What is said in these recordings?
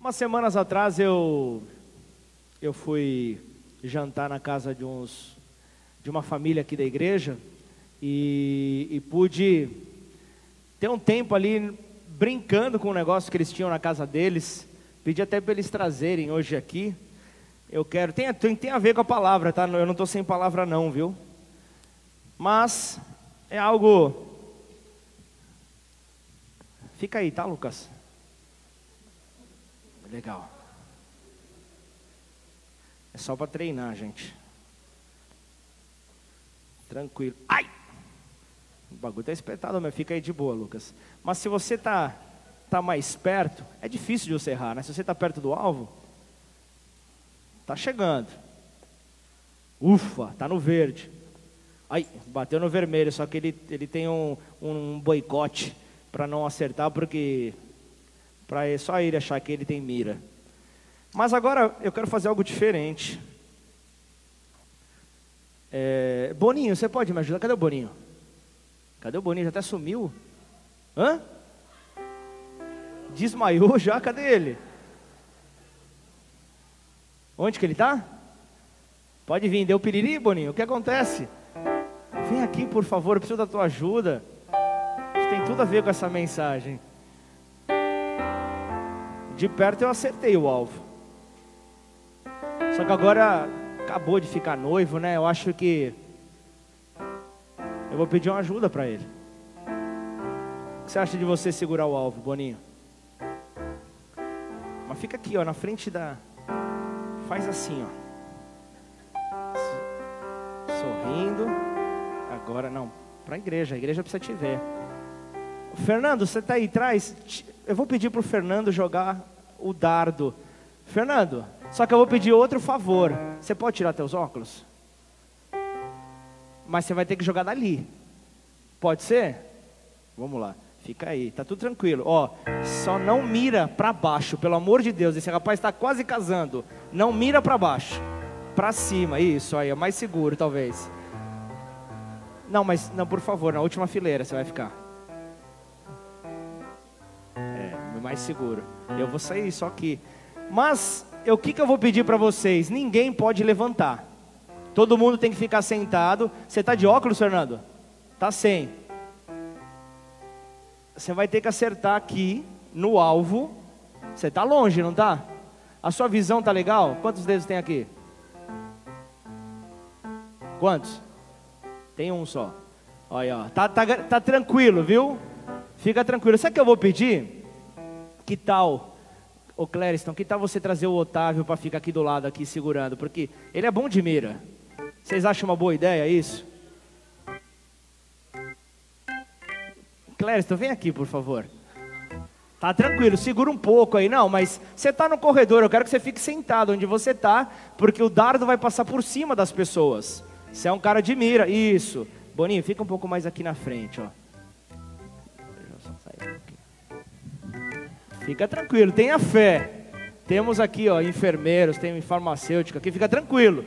Umas semanas atrás eu eu fui jantar na casa de uns de uma família aqui da igreja e, e pude ter um tempo ali brincando com o negócio que eles tinham na casa deles. Pedi até para eles trazerem hoje aqui. Eu quero, tem, tem, tem a ver com a palavra, tá? Eu não estou sem palavra não, viu? Mas é algo. Fica aí, tá, Lucas? Legal. É só para treinar, gente. Tranquilo. Ai! O bagulho tá espetado, mas fica aí de boa, Lucas. Mas se você tá tá mais perto, é difícil de você errar, né? Se você tá perto do alvo, tá chegando. Ufa, tá no verde. Ai, bateu no vermelho, só que ele, ele tem um, um boicote para não acertar, porque para só ele achar que ele tem mira. Mas agora eu quero fazer algo diferente. É, Boninho, você pode me ajudar? Cadê o Boninho? Cadê o Boninho? Já até sumiu? Hã? Desmaiou já? Cadê ele? Onde que ele está? Pode vir, deu piriri, Boninho? O que acontece? Vem aqui, por favor, eu preciso da tua ajuda. Isso tem tudo a ver com essa mensagem. De perto eu acertei o alvo. Só que agora acabou de ficar noivo, né? Eu acho que eu vou pedir uma ajuda para ele. O que você acha de você segurar o alvo, Boninho? Mas fica aqui, ó, na frente da. Faz assim, ó. Sorrindo. Agora, não, para a igreja. A igreja precisa te ver. Fernando, você está aí atrás? Eu vou pedir para o Fernando jogar o dardo. Fernando, só que eu vou pedir outro favor. Você pode tirar teus óculos? Mas você vai ter que jogar dali. Pode ser? Vamos lá. Fica aí, tá tudo tranquilo. Ó, só não mira para baixo, pelo amor de Deus. Esse rapaz está quase casando. Não mira para baixo. Para cima, isso aí, é mais seguro talvez. Não, mas não, por favor, na última fileira você vai ficar. Mais seguro. Eu vou sair só aqui. Mas o que, que eu vou pedir para vocês? Ninguém pode levantar. Todo mundo tem que ficar sentado. Você está de óculos, Fernando? Tá sem. Você vai ter que acertar aqui no alvo. Você está longe, não está? A sua visão tá legal? Quantos dedos tem aqui? Quantos? Tem um só. Olha, ó. Tá, tá, tá tranquilo, viu? Fica tranquilo. Sabe o que eu vou pedir? Que tal Ô Clériston, que tal você trazer o Otávio para ficar aqui do lado, aqui segurando? Porque ele é bom de mira. Vocês acham uma boa ideia isso? Clériston, vem aqui, por favor. Tá tranquilo, segura um pouco aí. Não, mas você está no corredor, eu quero que você fique sentado onde você está, porque o dardo vai passar por cima das pessoas. Você é um cara de mira. Isso. Boninho, fica um pouco mais aqui na frente, ó. Fica tranquilo, tenha fé. Temos aqui, ó, enfermeiros, tem farmacêutica aqui, fica tranquilo.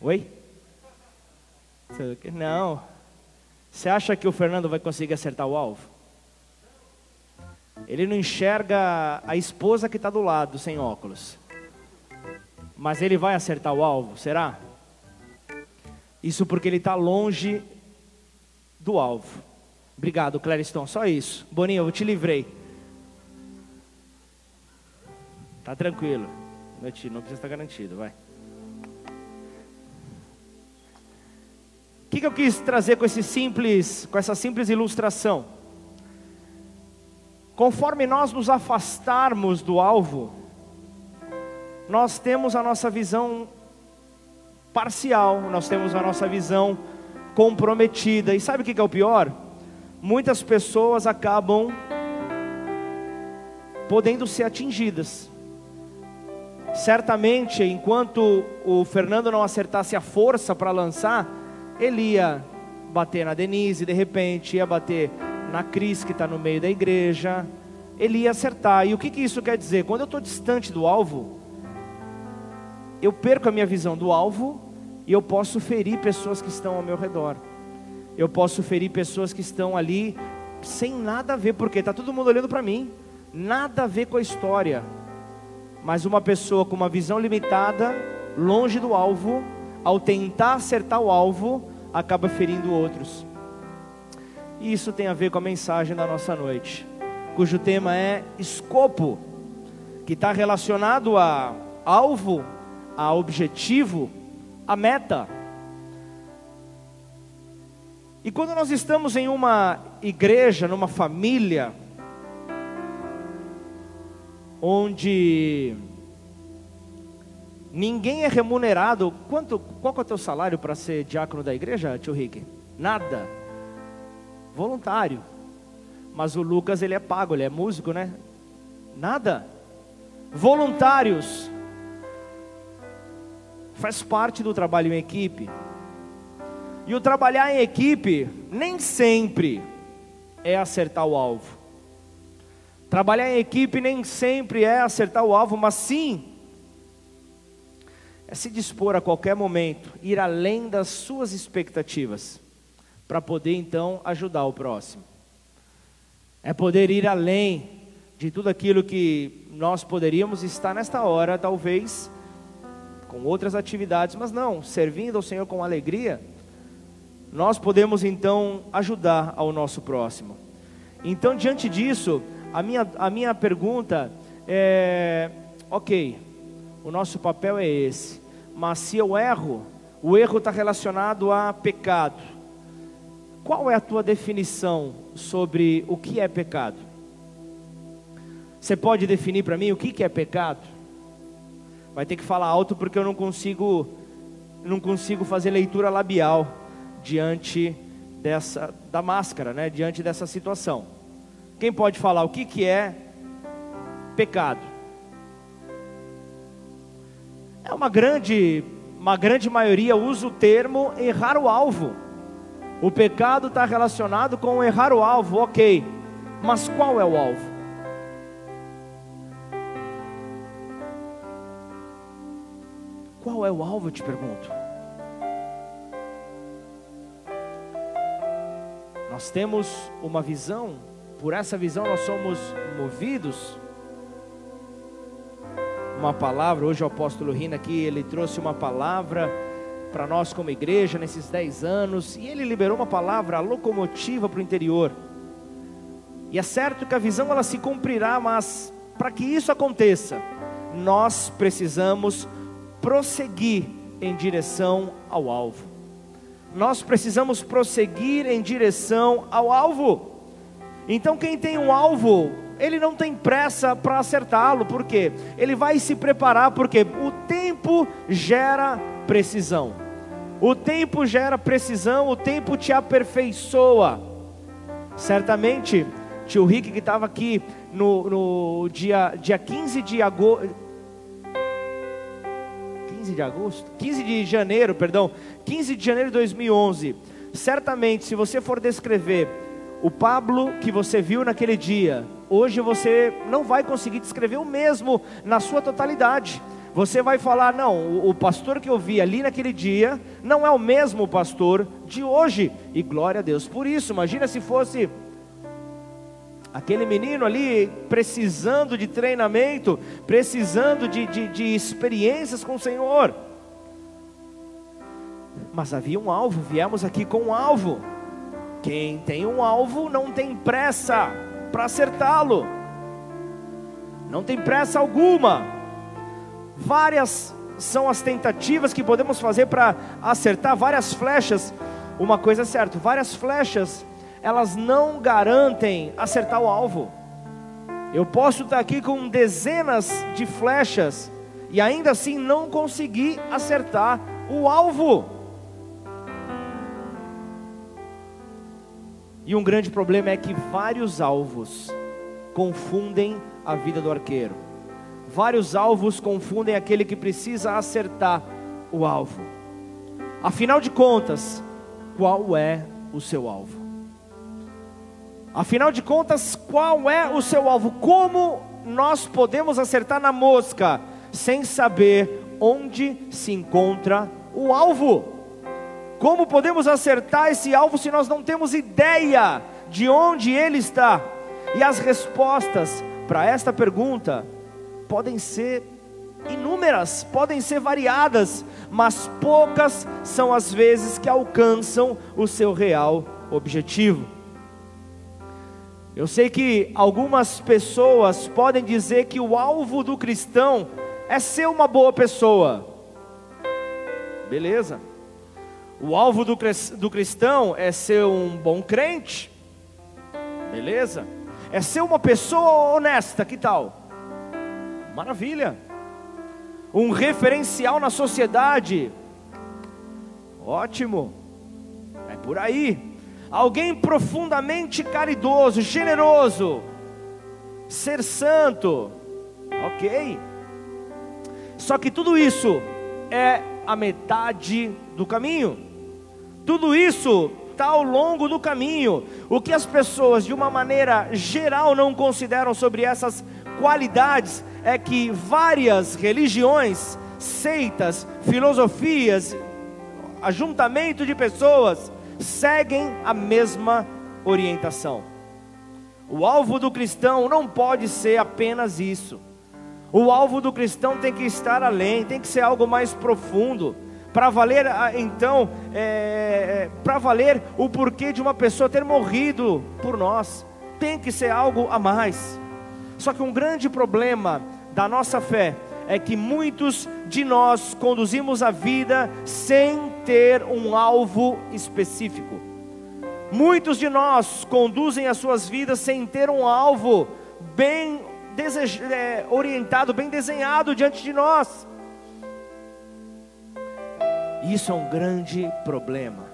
Oi? Não. Você acha que o Fernando vai conseguir acertar o alvo? Ele não enxerga a esposa que está do lado, sem óculos. Mas ele vai acertar o alvo, será? Isso porque ele está longe do alvo. Obrigado, Clariston. Só isso. Boninho, eu te livrei. Tá tranquilo. Meu tio, não precisa estar garantido, vai. O que, que eu quis trazer com esse simples, com essa simples ilustração? Conforme nós nos afastarmos do alvo, nós temos a nossa visão parcial, nós temos a nossa visão comprometida. E sabe o que é o pior? Muitas pessoas acabam podendo ser atingidas. Certamente, enquanto o Fernando não acertasse a força para lançar, ele ia bater na Denise, de repente, ia bater na Cris, que está no meio da igreja, ele ia acertar. E o que, que isso quer dizer? Quando eu estou distante do alvo, eu perco a minha visão do alvo e eu posso ferir pessoas que estão ao meu redor eu posso ferir pessoas que estão ali sem nada a ver, porque está todo mundo olhando para mim. nada a ver com a história, mas uma pessoa com uma visão limitada, longe do alvo, ao tentar acertar o alvo, acaba ferindo outros. E isso tem a ver com a mensagem da nossa noite, cujo tema é escopo, que está relacionado a alvo, a objetivo, a meta. E quando nós estamos em uma igreja, numa família, onde ninguém é remunerado, quanto, qual é o teu salário para ser diácono da igreja, tio Rick? Nada. Voluntário. Mas o Lucas ele é pago, ele é músico, né? Nada. Voluntários. Faz parte do trabalho em equipe. E o trabalhar em equipe nem sempre é acertar o alvo. Trabalhar em equipe nem sempre é acertar o alvo, mas sim é se dispor a qualquer momento, ir além das suas expectativas, para poder então ajudar o próximo. É poder ir além de tudo aquilo que nós poderíamos estar nesta hora, talvez, com outras atividades, mas não, servindo ao Senhor com alegria nós podemos então ajudar ao nosso próximo. Então, diante disso, a minha, a minha pergunta é: ok, o nosso papel é esse, mas se eu erro, o erro está relacionado a pecado. Qual é a tua definição sobre o que é pecado? Você pode definir para mim o que, que é pecado? Vai ter que falar alto porque eu não consigo, não consigo fazer leitura labial diante dessa da máscara, né? Diante dessa situação. Quem pode falar o que que é pecado? É uma grande uma grande maioria usa o termo errar o alvo. O pecado está relacionado com errar o alvo, ok. Mas qual é o alvo? Qual é o alvo, eu te pergunto? Nós temos uma visão, por essa visão nós somos movidos. Uma palavra, hoje o apóstolo Rina aqui, ele trouxe uma palavra para nós como igreja nesses dez anos, e ele liberou uma palavra, a locomotiva para o interior. E é certo que a visão ela se cumprirá, mas para que isso aconteça, nós precisamos prosseguir em direção ao alvo nós precisamos prosseguir em direção ao alvo. Então, quem tem um alvo, ele não tem pressa para acertá-lo, porque ele vai se preparar, porque o tempo gera precisão. O tempo gera precisão, o tempo te aperfeiçoa. Certamente, tio Rick que estava aqui no, no, dia, dia 15 de agosto 15 de agosto, 15 de janeiro, perdão, 15 de janeiro de 2011. Certamente, se você for descrever o Pablo que você viu naquele dia, hoje você não vai conseguir descrever o mesmo na sua totalidade. Você vai falar, não, o pastor que eu vi ali naquele dia não é o mesmo pastor de hoje. E glória a Deus por isso. Imagina se fosse Aquele menino ali precisando de treinamento, precisando de, de, de experiências com o Senhor. Mas havia um alvo, viemos aqui com um alvo. Quem tem um alvo não tem pressa para acertá-lo, não tem pressa alguma. Várias são as tentativas que podemos fazer para acertar várias flechas. Uma coisa é certa, várias flechas elas não garantem acertar o alvo. Eu posso estar aqui com dezenas de flechas e ainda assim não conseguir acertar o alvo. E um grande problema é que vários alvos confundem a vida do arqueiro. Vários alvos confundem aquele que precisa acertar o alvo. Afinal de contas, qual é o seu alvo? Afinal de contas, qual é o seu alvo? Como nós podemos acertar na mosca sem saber onde se encontra o alvo? Como podemos acertar esse alvo se nós não temos ideia de onde ele está? E as respostas para esta pergunta podem ser inúmeras, podem ser variadas, mas poucas são as vezes que alcançam o seu real objetivo. Eu sei que algumas pessoas podem dizer que o alvo do cristão é ser uma boa pessoa. Beleza. O alvo do, do cristão é ser um bom crente. Beleza. É ser uma pessoa honesta, que tal? Maravilha um referencial na sociedade. Ótimo, é por aí. Alguém profundamente caridoso, generoso, ser santo, ok. Só que tudo isso é a metade do caminho. Tudo isso está ao longo do caminho. O que as pessoas, de uma maneira geral, não consideram sobre essas qualidades é que várias religiões, seitas, filosofias, ajuntamento de pessoas seguem a mesma orientação. O alvo do cristão não pode ser apenas isso. O alvo do cristão tem que estar além, tem que ser algo mais profundo. Para valer, então, é, é para valer o porquê de uma pessoa ter morrido por nós, tem que ser algo a mais. Só que um grande problema da nossa fé é que muitos de nós conduzimos a vida sem ter um alvo específico. Muitos de nós conduzem as suas vidas sem ter um alvo bem é, orientado, bem desenhado diante de nós. Isso é um grande problema.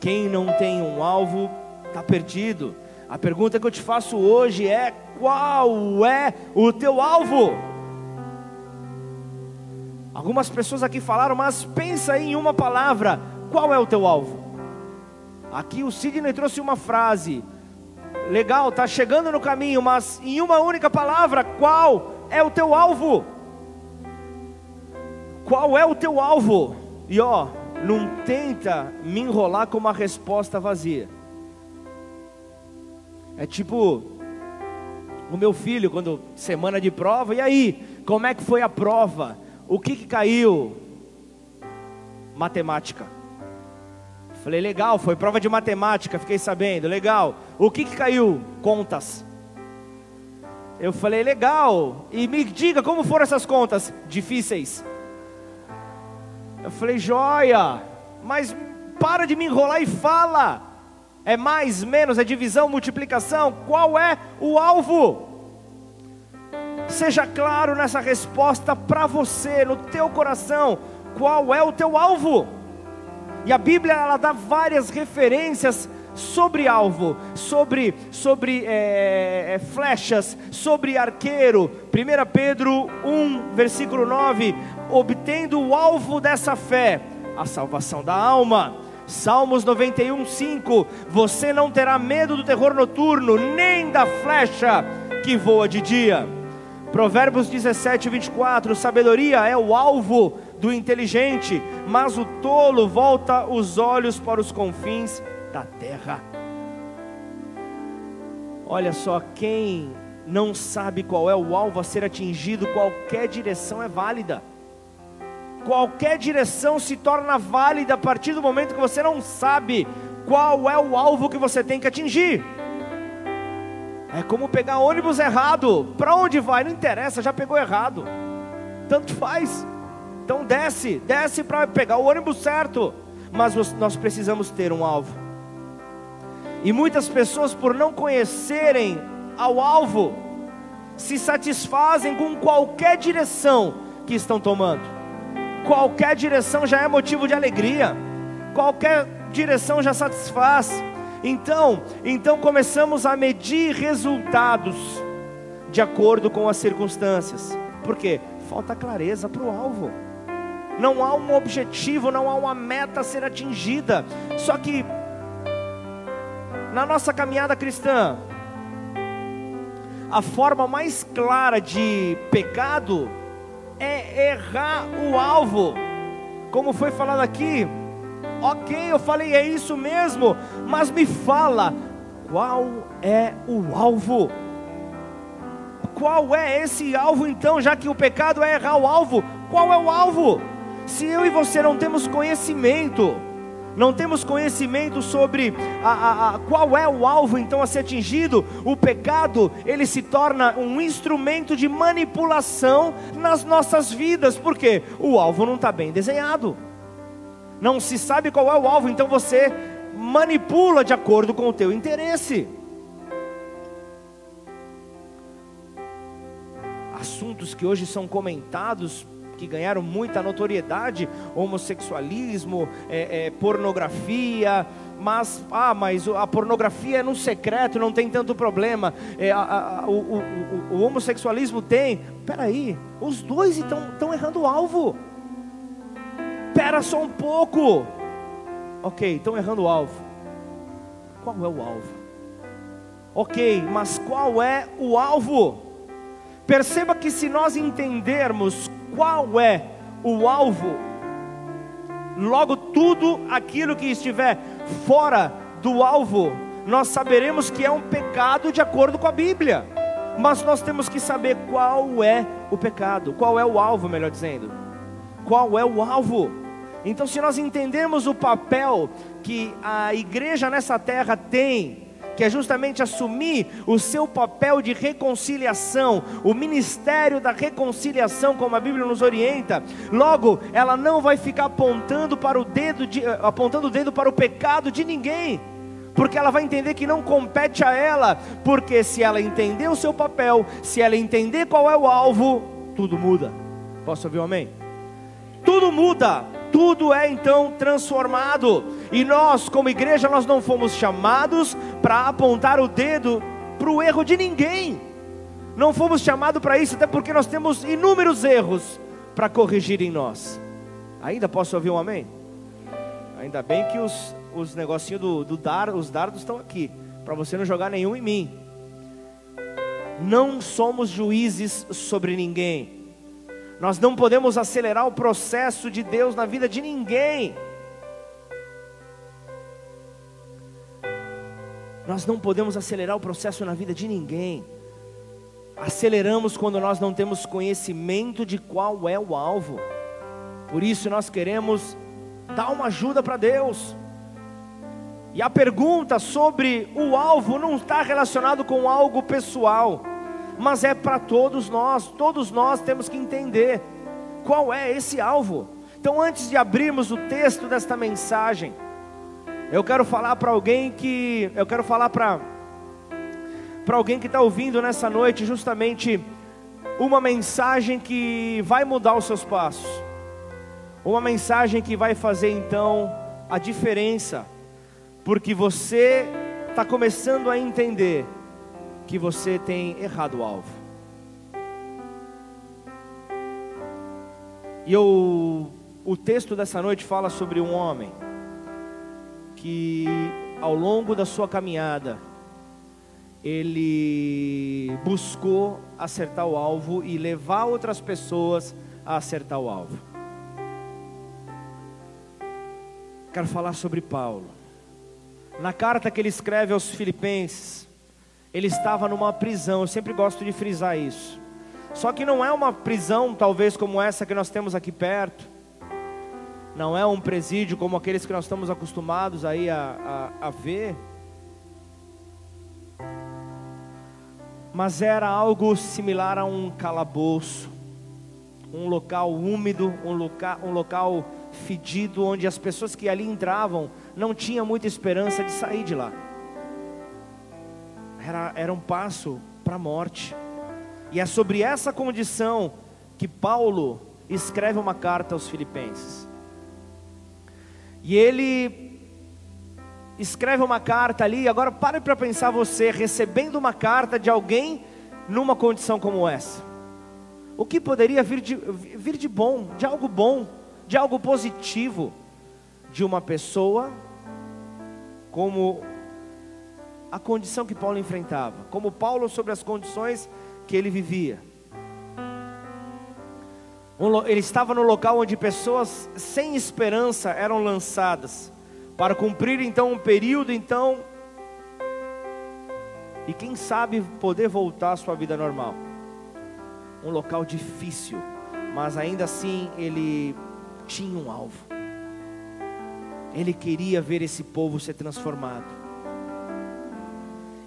Quem não tem um alvo está perdido. A pergunta que eu te faço hoje é: qual é o teu alvo? Algumas pessoas aqui falaram, mas pensa em uma palavra: qual é o teu alvo? Aqui o Sidney trouxe uma frase, legal, está chegando no caminho, mas em uma única palavra, qual é o teu alvo? Qual é o teu alvo? E ó, não tenta me enrolar com uma resposta vazia. É tipo, o meu filho, quando semana de prova, e aí, como é que foi a prova? O que, que caiu? Matemática. Falei, legal, foi prova de matemática, fiquei sabendo, legal. O que, que caiu? Contas. Eu falei, legal, e me diga como foram essas contas? Difíceis. Eu falei, joia, mas para de me enrolar e fala. É mais, menos, é divisão, multiplicação? Qual é o alvo? Seja claro nessa resposta para você, no teu coração, qual é o teu alvo? E a Bíblia ela dá várias referências sobre alvo, sobre, sobre é, flechas, sobre arqueiro. 1 Pedro 1, versículo 9: obtendo o alvo dessa fé, a salvação da alma. Salmos 91, 5: Você não terá medo do terror noturno, nem da flecha que voa de dia. Provérbios 17, 24: Sabedoria é o alvo do inteligente, mas o tolo volta os olhos para os confins da terra. Olha só, quem não sabe qual é o alvo a ser atingido, qualquer direção é válida qualquer direção se torna válida a partir do momento que você não sabe qual é o alvo que você tem que atingir. É como pegar ônibus errado. Para onde vai? Não interessa, já pegou errado. Tanto faz. Então desce, desce para pegar o ônibus certo. Mas nós precisamos ter um alvo. E muitas pessoas, por não conhecerem ao alvo, se satisfazem com qualquer direção que estão tomando qualquer direção já é motivo de alegria, qualquer direção já satisfaz. Então, então começamos a medir resultados de acordo com as circunstâncias. Por quê? Falta clareza para o alvo. Não há um objetivo, não há uma meta a ser atingida. Só que na nossa caminhada cristã, a forma mais clara de pecado é errar o alvo. Como foi falado aqui, ok, eu falei é isso mesmo, mas me fala qual é o alvo. qual é esse alvo então, já que o pecado é errar o alvo? Qual é o alvo? Se eu e você não temos conhecimento, não temos conhecimento sobre a, a, a, qual é o alvo então a ser atingido, o pecado ele se torna um instrumento de manipulação nas nossas vidas, porque o alvo não está bem desenhado, não se sabe qual é o alvo, então você manipula de acordo com o teu interesse. Assuntos que hoje são comentados que ganharam muita notoriedade, homossexualismo, é, é, pornografia, mas ah, mas a pornografia é no secreto, não tem tanto problema. É, a, a, o, o, o, o, homossexualismo tem. Peraí, os dois estão errando o alvo. Pera só um pouco. Ok, estão errando o alvo. Qual é o alvo? Ok, mas qual é o alvo? Perceba que se nós entendermos qual é o alvo, logo tudo aquilo que estiver fora do alvo, nós saberemos que é um pecado de acordo com a Bíblia. Mas nós temos que saber qual é o pecado, qual é o alvo, melhor dizendo. Qual é o alvo? Então, se nós entendermos o papel que a igreja nessa terra tem que é justamente assumir o seu papel de reconciliação, o ministério da reconciliação, como a Bíblia nos orienta. Logo, ela não vai ficar apontando para o dedo, de, eh, apontando o dedo para o pecado de ninguém, porque ela vai entender que não compete a ela, porque se ela entender o seu papel, se ela entender qual é o alvo, tudo muda. Posso ouvir um amém? Tudo muda tudo é então transformado. E nós, como igreja, nós não fomos chamados para apontar o dedo para o erro de ninguém. Não fomos chamados para isso, até porque nós temos inúmeros erros para corrigir em nós. Ainda posso ouvir um amém? Ainda bem que os, os negocinhos do, do dar, os dardos estão aqui, para você não jogar nenhum em mim. Não somos juízes sobre ninguém nós não podemos acelerar o processo de Deus na vida de ninguém. Nós não podemos acelerar o processo na vida de ninguém. Aceleramos quando nós não temos conhecimento de qual é o alvo. Por isso nós queremos dar uma ajuda para Deus. E a pergunta sobre o alvo não está relacionado com algo pessoal mas é para todos nós, todos nós temos que entender qual é esse alvo. Então, antes de abrirmos o texto desta mensagem, eu quero falar para alguém que, eu quero falar para para alguém que está ouvindo nessa noite justamente uma mensagem que vai mudar os seus passos, uma mensagem que vai fazer então a diferença, porque você está começando a entender que você tem errado o alvo. E eu, o texto dessa noite fala sobre um homem que, ao longo da sua caminhada, ele buscou acertar o alvo e levar outras pessoas a acertar o alvo. Quero falar sobre Paulo. Na carta que ele escreve aos Filipenses, ele estava numa prisão. Eu sempre gosto de frisar isso. Só que não é uma prisão, talvez como essa que nós temos aqui perto. Não é um presídio como aqueles que nós estamos acostumados aí a, a, a ver. Mas era algo similar a um calabouço, um local úmido, um local, um local fedido, onde as pessoas que ali entravam não tinham muita esperança de sair de lá era, era um passo para a morte. E é sobre essa condição que Paulo escreve uma carta aos Filipenses. E ele escreve uma carta ali, agora pare para pensar você recebendo uma carta de alguém numa condição como essa. O que poderia vir de, vir de bom, de algo bom, de algo positivo, de uma pessoa como a condição que Paulo enfrentava, como Paulo sobre as condições que ele vivia. Ele estava no local onde pessoas sem esperança eram lançadas para cumprir então um período então e quem sabe poder voltar à sua vida normal. um local difícil, mas ainda assim ele tinha um alvo. Ele queria ver esse povo ser transformado.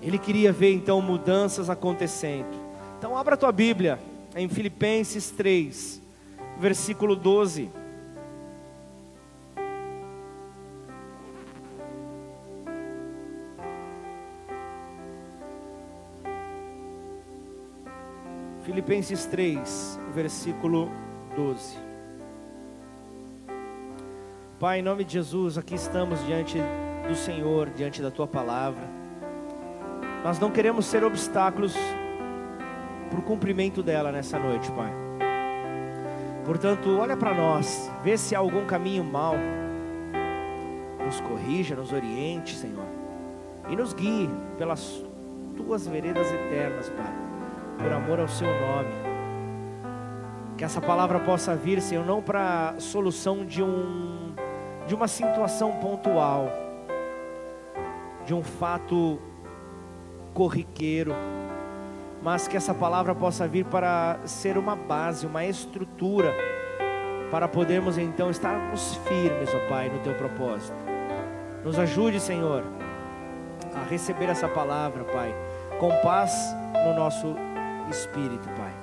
Ele queria ver então mudanças acontecendo. Então abra a tua Bíblia em Filipenses 3, versículo 12. Filipenses 3, versículo 12. Pai, em nome de Jesus, aqui estamos diante do Senhor, diante da tua palavra. Nós não queremos ser obstáculos para o cumprimento dela nessa noite, Pai. Portanto, olha para nós, vê se há algum caminho mal, nos corrija, nos oriente, Senhor, e nos guie pelas tuas veredas eternas, Pai por amor ao seu nome. Que essa palavra possa vir, Senhor, não para solução de um de uma situação pontual, de um fato corriqueiro, mas que essa palavra possa vir para ser uma base, uma estrutura para podermos então estarmos firmes, ó Pai, no teu propósito. Nos ajude, Senhor, a receber essa palavra, Pai, com paz no nosso Espírito, Pai.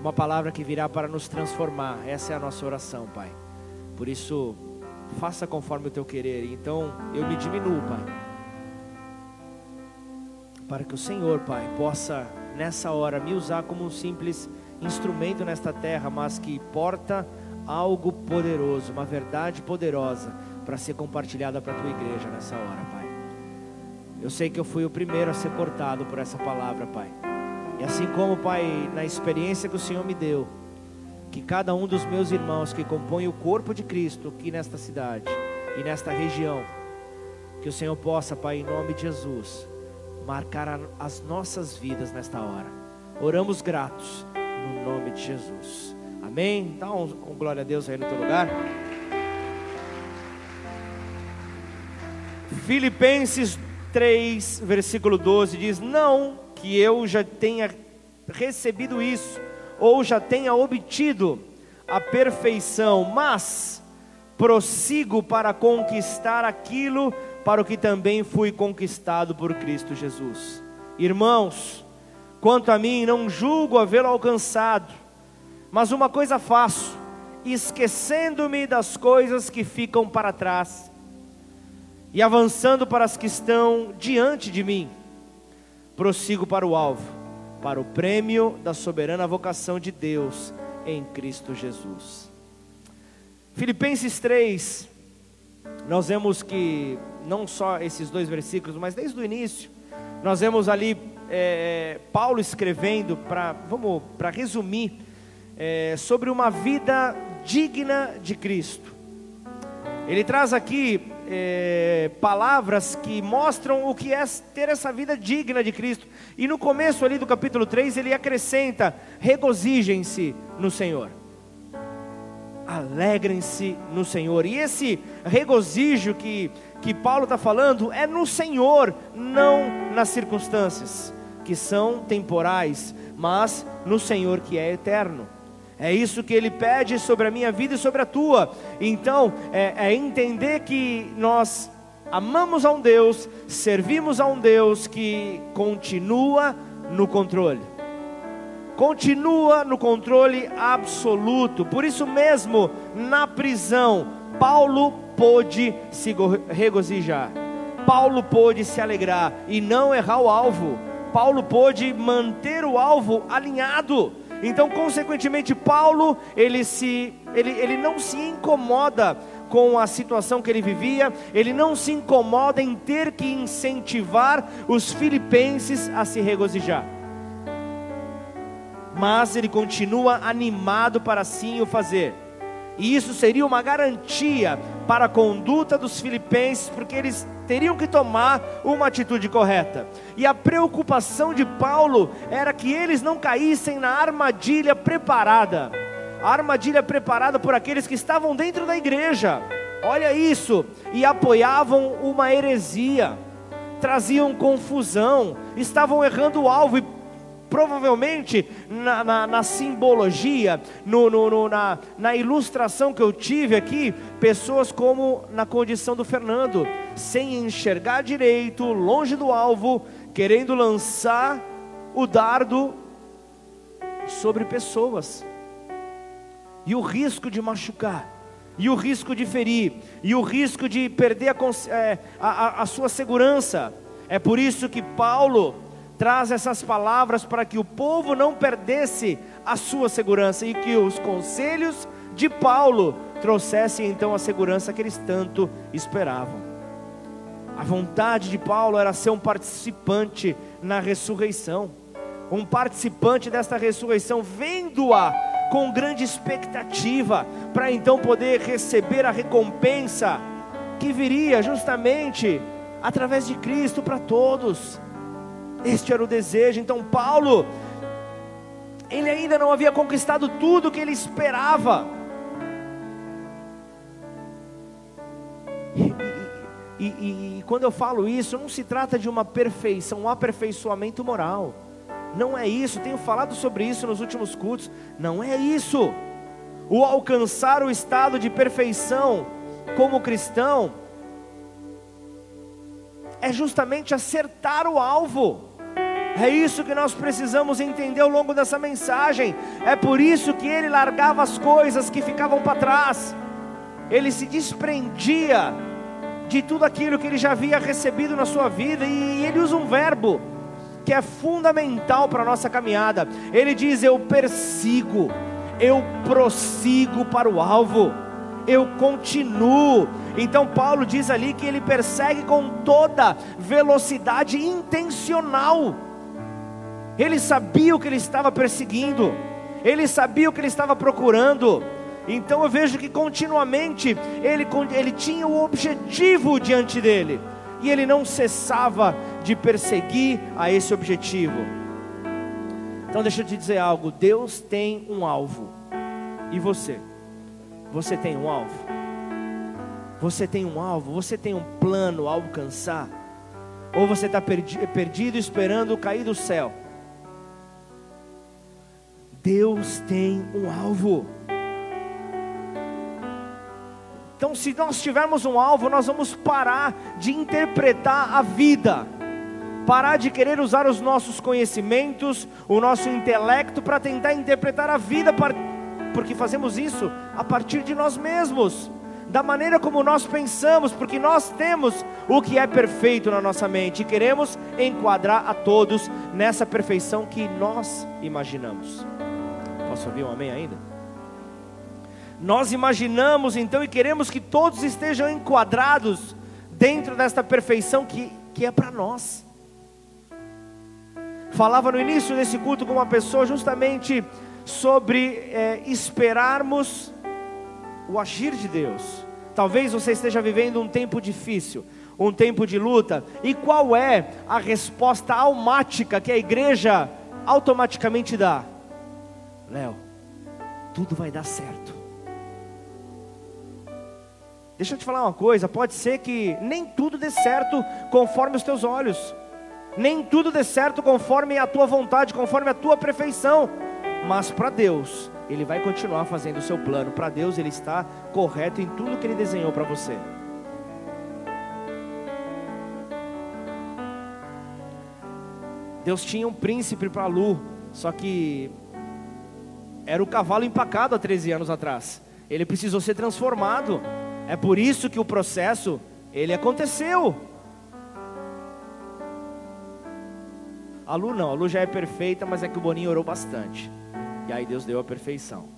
Uma palavra que virá para nos transformar. Essa é a nossa oração, Pai. Por isso, faça conforme o teu querer. Então, eu me diminuo, Pai. Para que o Senhor, Pai, possa nessa hora me usar como um simples instrumento nesta terra, mas que porta algo poderoso, uma verdade poderosa para ser compartilhada para a tua igreja nessa hora, Pai. Eu sei que eu fui o primeiro a ser cortado por essa palavra, Pai. E assim como, Pai, na experiência que o Senhor me deu, que cada um dos meus irmãos que compõem o corpo de Cristo aqui nesta cidade e nesta região, que o Senhor possa, Pai, em nome de Jesus, marcar as nossas vidas nesta hora. Oramos gratos no nome de Jesus. Amém? Então, com glória a Deus aí no teu lugar. Filipenses 3, versículo 12 diz: Não que eu já tenha recebido isso, ou já tenha obtido a perfeição, mas prossigo para conquistar aquilo para o que também fui conquistado por Cristo Jesus. Irmãos, quanto a mim, não julgo havê-lo alcançado, mas uma coisa faço, esquecendo-me das coisas que ficam para trás e avançando para as que estão diante de mim prossigo para o alvo, para o prêmio da soberana vocação de Deus em Cristo Jesus. Filipenses 3, nós vemos que não só esses dois versículos, mas desde o início, nós vemos ali é, Paulo escrevendo para, vamos, para resumir, é, sobre uma vida digna de Cristo. Ele traz aqui é, palavras que mostram o que é ter essa vida digna de Cristo. E no começo ali do capítulo 3, ele acrescenta: regozijem-se no Senhor. Alegrem-se no Senhor. E esse regozijo que, que Paulo está falando é no Senhor, não nas circunstâncias, que são temporais, mas no Senhor que é eterno. É isso que ele pede sobre a minha vida e sobre a tua. Então, é, é entender que nós amamos a um Deus, servimos a um Deus que continua no controle. Continua no controle absoluto. Por isso mesmo, na prisão, Paulo pôde se regozijar. Paulo pôde se alegrar e não errar o alvo. Paulo pôde manter o alvo alinhado. Então, consequentemente, Paulo, ele, se, ele, ele não se incomoda com a situação que ele vivia, ele não se incomoda em ter que incentivar os filipenses a se regozijar. Mas ele continua animado para assim o fazer. E isso seria uma garantia para a conduta dos filipenses, porque eles teriam que tomar uma atitude correta. E a preocupação de Paulo era que eles não caíssem na armadilha preparada. A armadilha preparada por aqueles que estavam dentro da igreja. Olha isso, e apoiavam uma heresia, traziam confusão, estavam errando o alvo. E Provavelmente na, na, na simbologia, no, no, no, na, na ilustração que eu tive aqui, pessoas como na condição do Fernando, sem enxergar direito, longe do alvo, querendo lançar o dardo sobre pessoas, e o risco de machucar, e o risco de ferir, e o risco de perder a, é, a, a sua segurança. É por isso que Paulo traz essas palavras para que o povo não perdesse a sua segurança e que os conselhos de Paulo trouxessem então a segurança que eles tanto esperavam. A vontade de Paulo era ser um participante na ressurreição, um participante desta ressurreição, vendo-a com grande expectativa, para então poder receber a recompensa que viria justamente através de Cristo para todos. Este era o desejo. Então, Paulo, ele ainda não havia conquistado tudo que ele esperava. E, e, e, e, quando eu falo isso, não se trata de uma perfeição, um aperfeiçoamento moral. Não é isso, tenho falado sobre isso nos últimos cultos. Não é isso. O alcançar o estado de perfeição como cristão é justamente acertar o alvo. É isso que nós precisamos entender ao longo dessa mensagem. É por isso que ele largava as coisas que ficavam para trás. Ele se desprendia de tudo aquilo que ele já havia recebido na sua vida e ele usa um verbo que é fundamental para a nossa caminhada. Ele diz: Eu persigo, eu prossigo para o alvo, eu continuo. Então, Paulo diz ali que ele persegue com toda velocidade intencional. Ele sabia o que ele estava perseguindo, ele sabia o que ele estava procurando. Então eu vejo que continuamente ele, ele tinha o objetivo diante dele e ele não cessava de perseguir a esse objetivo. Então deixa eu te dizer algo: Deus tem um alvo, e você? Você tem um alvo? Você tem um alvo? Você tem um plano a alcançar? Ou você está perdido esperando cair do céu? Deus tem um alvo. Então, se nós tivermos um alvo, nós vamos parar de interpretar a vida, parar de querer usar os nossos conhecimentos, o nosso intelecto para tentar interpretar a vida, porque fazemos isso a partir de nós mesmos, da maneira como nós pensamos, porque nós temos o que é perfeito na nossa mente e queremos enquadrar a todos nessa perfeição que nós imaginamos. Posso ouvir um amém ainda? Nós imaginamos então e queremos que todos estejam enquadrados dentro desta perfeição que, que é para nós. Falava no início desse culto com uma pessoa justamente sobre é, esperarmos o agir de Deus. Talvez você esteja vivendo um tempo difícil, um tempo de luta. E qual é a resposta automática que a igreja automaticamente dá? Léo, tudo vai dar certo. Deixa eu te falar uma coisa: pode ser que nem tudo dê certo conforme os teus olhos, nem tudo dê certo conforme a tua vontade, conforme a tua perfeição, mas para Deus, Ele vai continuar fazendo o seu plano, para Deus, Ele está correto em tudo que Ele desenhou para você. Deus tinha um príncipe para Lu, só que era o cavalo empacado há 13 anos atrás. Ele precisou ser transformado. É por isso que o processo ele aconteceu. A Lu não, a Lu já é perfeita, mas é que o Boninho orou bastante. E aí Deus deu a perfeição.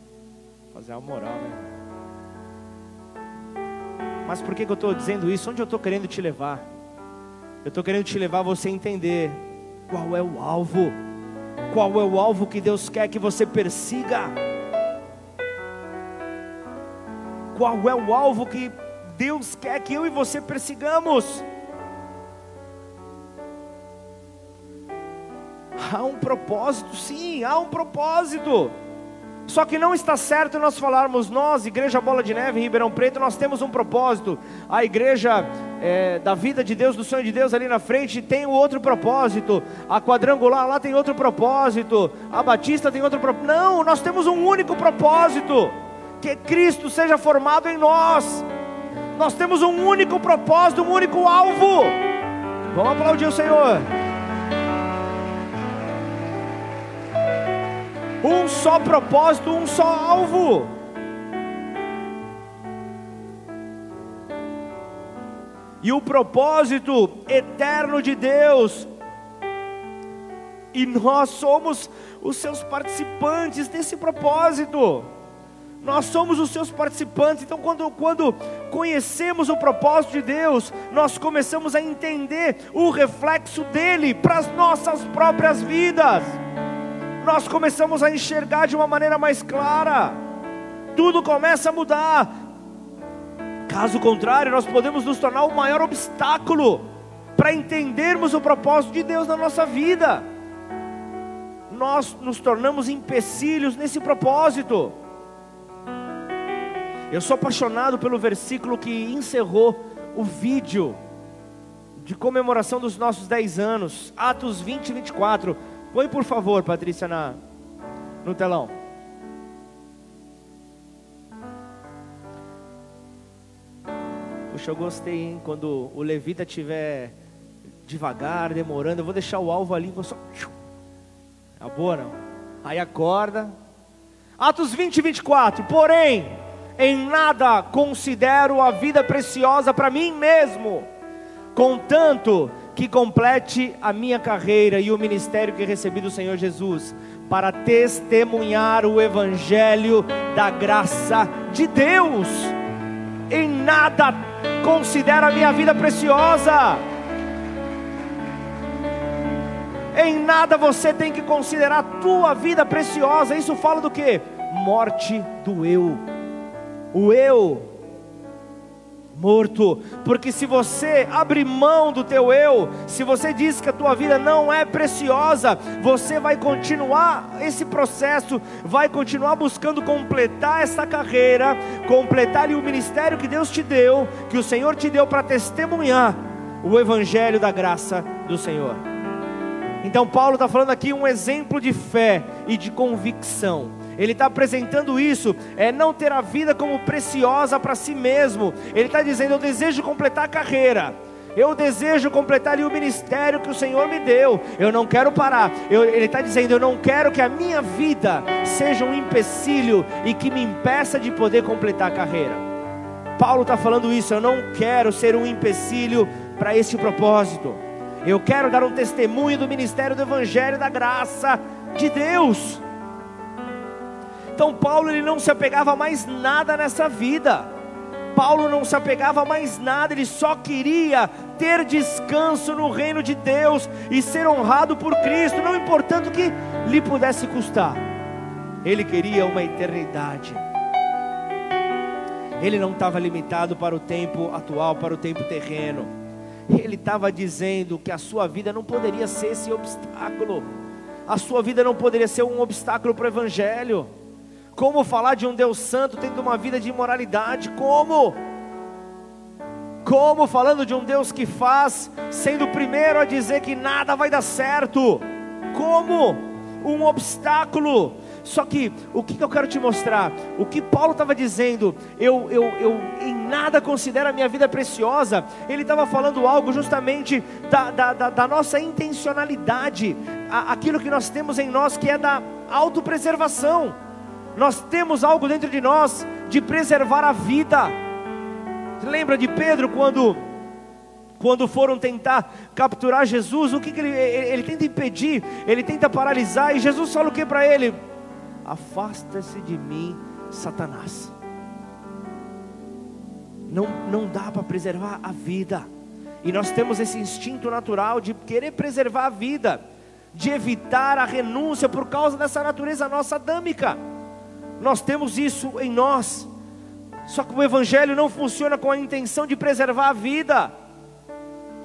Fazer a moral, né? Mas por que, que eu estou dizendo isso? Onde eu estou querendo te levar? Eu estou querendo te levar a você entender qual é o alvo. Qual é o alvo que Deus quer que você persiga? qual é o alvo que Deus quer que eu e você persigamos. Há um propósito, sim, há um propósito. Só que não está certo nós falarmos, nós, Igreja Bola de Neve, Ribeirão Preto, nós temos um propósito. A igreja é, da vida de Deus, do sonho de Deus ali na frente, tem outro propósito. A quadrangular lá tem outro propósito. A Batista tem outro propósito. Não, nós temos um único propósito: que Cristo seja formado em nós. Nós temos um único propósito, um único alvo. Vamos aplaudir o Senhor. Um só propósito, um só alvo. E o propósito eterno de Deus, e nós somos os seus participantes desse propósito. Nós somos os seus participantes. Então, quando, quando conhecemos o propósito de Deus, nós começamos a entender o reflexo dele para as nossas próprias vidas nós começamos a enxergar de uma maneira mais clara, tudo começa a mudar. Caso contrário, nós podemos nos tornar o maior obstáculo para entendermos o propósito de Deus na nossa vida. Nós nos tornamos empecilhos nesse propósito. Eu sou apaixonado pelo versículo que encerrou o vídeo de comemoração dos nossos 10 anos, Atos 20 e 24. Põe por favor, Patrícia, na, no telão. Puxa, eu gostei, hein? Quando o levita estiver devagar, demorando, eu vou deixar o alvo ali, vou só. Tá boa, não? Aí acorda. Atos 20 e 24. Porém, em nada considero a vida preciosa para mim mesmo, contanto que complete a minha carreira e o ministério que recebi do Senhor Jesus, para testemunhar o Evangelho da graça de Deus. Em nada considero a minha vida preciosa. Em nada você tem que considerar a tua vida preciosa. Isso fala do que? Morte do eu. O eu morto, porque se você abre mão do teu eu, se você diz que a tua vida não é preciosa, você vai continuar esse processo, vai continuar buscando completar essa carreira, completar o ministério que Deus te deu, que o Senhor te deu para testemunhar o evangelho da graça do Senhor. Então Paulo está falando aqui um exemplo de fé e de convicção ele está apresentando isso, é não ter a vida como preciosa para si mesmo. Ele está dizendo: Eu desejo completar a carreira. Eu desejo completar o ministério que o Senhor me deu. Eu não quero parar. Eu, ele está dizendo: Eu não quero que a minha vida seja um empecilho e que me impeça de poder completar a carreira. Paulo está falando isso. Eu não quero ser um empecilho para esse propósito. Eu quero dar um testemunho do ministério do Evangelho da graça de Deus. Então Paulo ele não se apegava mais nada nessa vida. Paulo não se apegava mais nada, ele só queria ter descanso no reino de Deus e ser honrado por Cristo, não importando o que lhe pudesse custar. Ele queria uma eternidade. Ele não estava limitado para o tempo atual, para o tempo terreno. Ele estava dizendo que a sua vida não poderia ser esse obstáculo. A sua vida não poderia ser um obstáculo para o Evangelho. Como falar de um Deus santo tendo uma vida de imoralidade? Como? Como falando de um Deus que faz, sendo o primeiro a dizer que nada vai dar certo? Como? Um obstáculo. Só que o que, eu quero te mostrar? O que Paulo estava dizendo, eu, eu, eu em nada considero a minha vida preciosa. Ele estava falando algo justamente da, da, da, da nossa intencionalidade, aquilo que nós temos em nós que é da autopreservação. Nós temos algo dentro de nós de preservar a vida. Você lembra de Pedro quando quando foram tentar capturar Jesus, o que, que ele, ele, ele, tenta impedir, ele tenta paralisar, e Jesus fala o que para ele? Afasta-se de mim, Satanás. Não, não dá para preservar a vida, e nós temos esse instinto natural de querer preservar a vida, de evitar a renúncia por causa dessa natureza nossa adâmica. Nós temos isso em nós. Só que o Evangelho não funciona com a intenção de preservar a vida.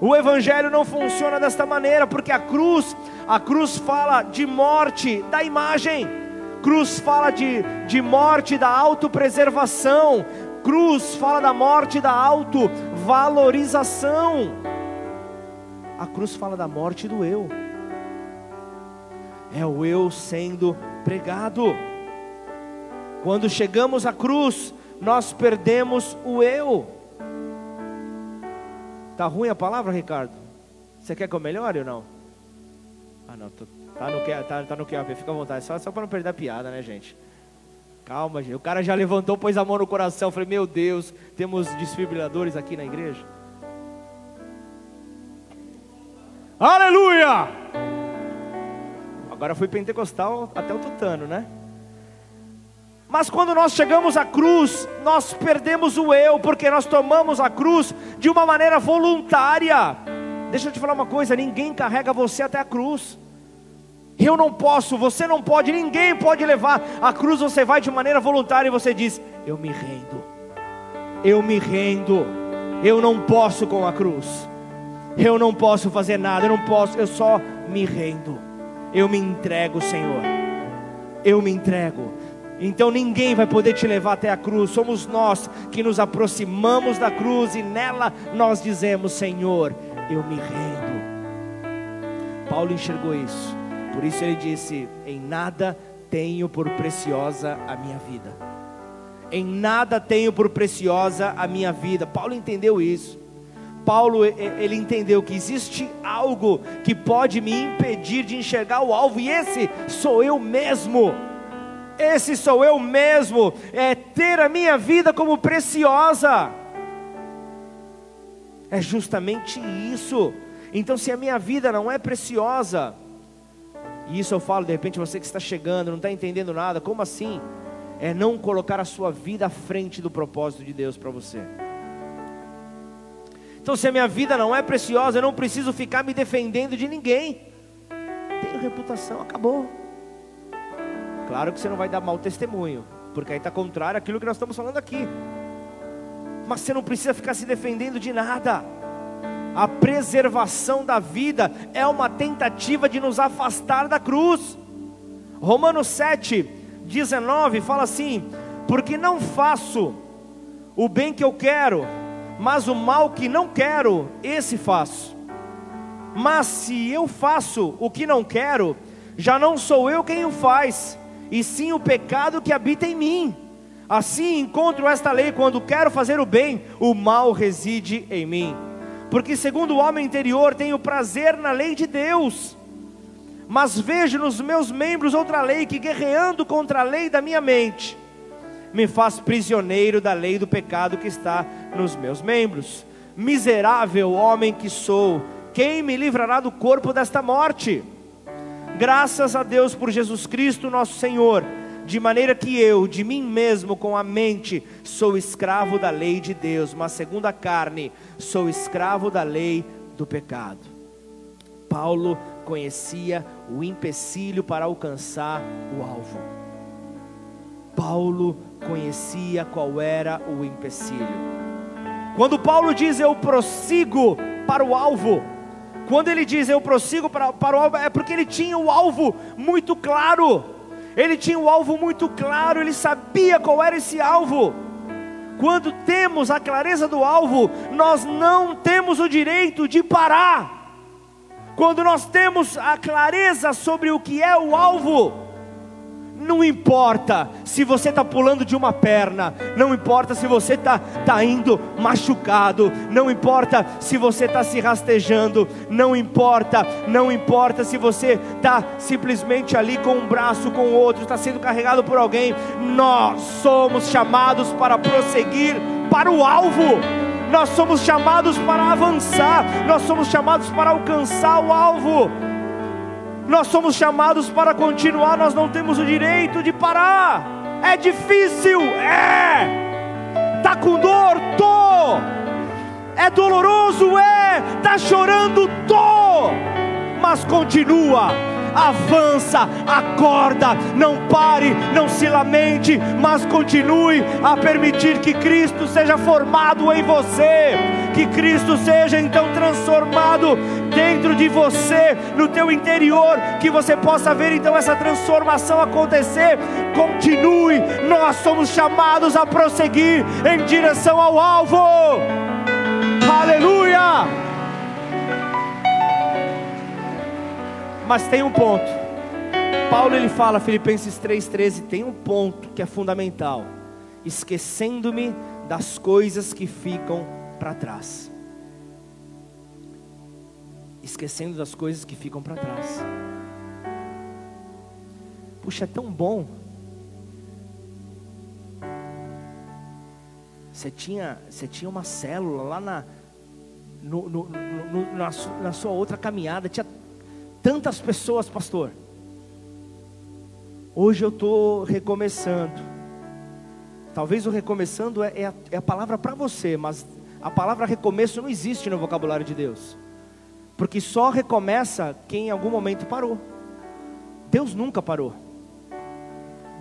O Evangelho não funciona desta maneira, porque a cruz, a cruz fala de morte da imagem. Cruz fala de, de morte da autopreservação. Cruz fala da morte da autovalorização. A cruz fala da morte do eu. É o eu sendo pregado. Quando chegamos à cruz, nós perdemos o eu. Tá ruim a palavra, Ricardo? Você quer que eu melhore ou não? Ah, não, tô, tá no que, tá, tá no que, fica à vontade, só, só para não perder a piada, né, gente? Calma, gente. O cara já levantou, pôs a mão no coração. falei, meu Deus, temos desfibriladores aqui na igreja? Aleluia! Agora fui pentecostal até o tutano, né? Mas quando nós chegamos à cruz, nós perdemos o eu, porque nós tomamos a cruz de uma maneira voluntária. Deixa eu te falar uma coisa: ninguém carrega você até a cruz. Eu não posso, você não pode, ninguém pode levar a cruz. Você vai de maneira voluntária e você diz: Eu me rendo, eu me rendo, eu não posso com a cruz, eu não posso fazer nada, eu não posso, eu só me rendo, eu me entrego, Senhor, eu me entrego. Então ninguém vai poder te levar até a cruz, somos nós que nos aproximamos da cruz e nela nós dizemos: Senhor, eu me rendo. Paulo enxergou isso, por isso ele disse: Em nada tenho por preciosa a minha vida, em nada tenho por preciosa a minha vida. Paulo entendeu isso. Paulo ele entendeu que existe algo que pode me impedir de enxergar o alvo, e esse sou eu mesmo esse sou eu mesmo, é ter a minha vida como preciosa. É justamente isso. Então, se a minha vida não é preciosa, e isso eu falo de repente você que está chegando, não está entendendo nada, como assim? É não colocar a sua vida à frente do propósito de Deus para você. Então, se a minha vida não é preciosa, eu não preciso ficar me defendendo de ninguém. Tenho reputação, acabou. Claro que você não vai dar mau testemunho, porque aí está contrário àquilo que nós estamos falando aqui. Mas você não precisa ficar se defendendo de nada. A preservação da vida é uma tentativa de nos afastar da cruz. Romanos 7, 19 fala assim: Porque não faço o bem que eu quero, mas o mal que não quero, esse faço. Mas se eu faço o que não quero, já não sou eu quem o faz, e sim o pecado que habita em mim. Assim encontro esta lei quando quero fazer o bem, o mal reside em mim. Porque segundo o homem interior tenho prazer na lei de Deus, mas vejo nos meus membros outra lei que guerreando contra a lei da minha mente, me faz prisioneiro da lei do pecado que está nos meus membros. Miserável homem que sou, quem me livrará do corpo desta morte? Graças a Deus por Jesus Cristo, nosso Senhor, de maneira que eu, de mim mesmo, com a mente, sou escravo da lei de Deus, mas segundo a carne, sou escravo da lei do pecado. Paulo conhecia o empecilho para alcançar o alvo. Paulo conhecia qual era o empecilho. Quando Paulo diz eu prossigo para o alvo, quando ele diz eu prossigo para, para o alvo, é porque ele tinha o alvo muito claro. Ele tinha o alvo muito claro, ele sabia qual era esse alvo. Quando temos a clareza do alvo, nós não temos o direito de parar. Quando nós temos a clareza sobre o que é o alvo, não importa se você está pulando de uma perna, não importa se você está tá indo machucado, não importa se você está se rastejando, não importa, não importa se você está simplesmente ali com um braço, com o outro, está sendo carregado por alguém, nós somos chamados para prosseguir para o alvo. Nós somos chamados para avançar, nós somos chamados para alcançar o alvo nós somos chamados para continuar, nós não temos o direito de parar. É difícil, é. Tá com dor, tô. É doloroso, é. Tá chorando, tô. Mas continua avança, acorda, não pare, não se lamente, mas continue a permitir que Cristo seja formado em você, que Cristo seja então transformado dentro de você, no teu interior, que você possa ver então essa transformação acontecer. Continue, nós somos chamados a prosseguir em direção ao alvo. Aleluia! Mas tem um ponto. Paulo ele fala, Filipenses 3,13, tem um ponto que é fundamental: esquecendo-me das coisas que ficam para trás. Esquecendo das coisas que ficam para trás. Puxa, é tão bom. Você tinha, você tinha uma célula lá na, no, no, no, na, na sua outra caminhada, tinha tantas pessoas, pastor. Hoje eu estou recomeçando. Talvez o recomeçando é, é, a, é a palavra para você, mas a palavra recomeço não existe no vocabulário de Deus. Porque só recomeça quem em algum momento parou. Deus nunca parou.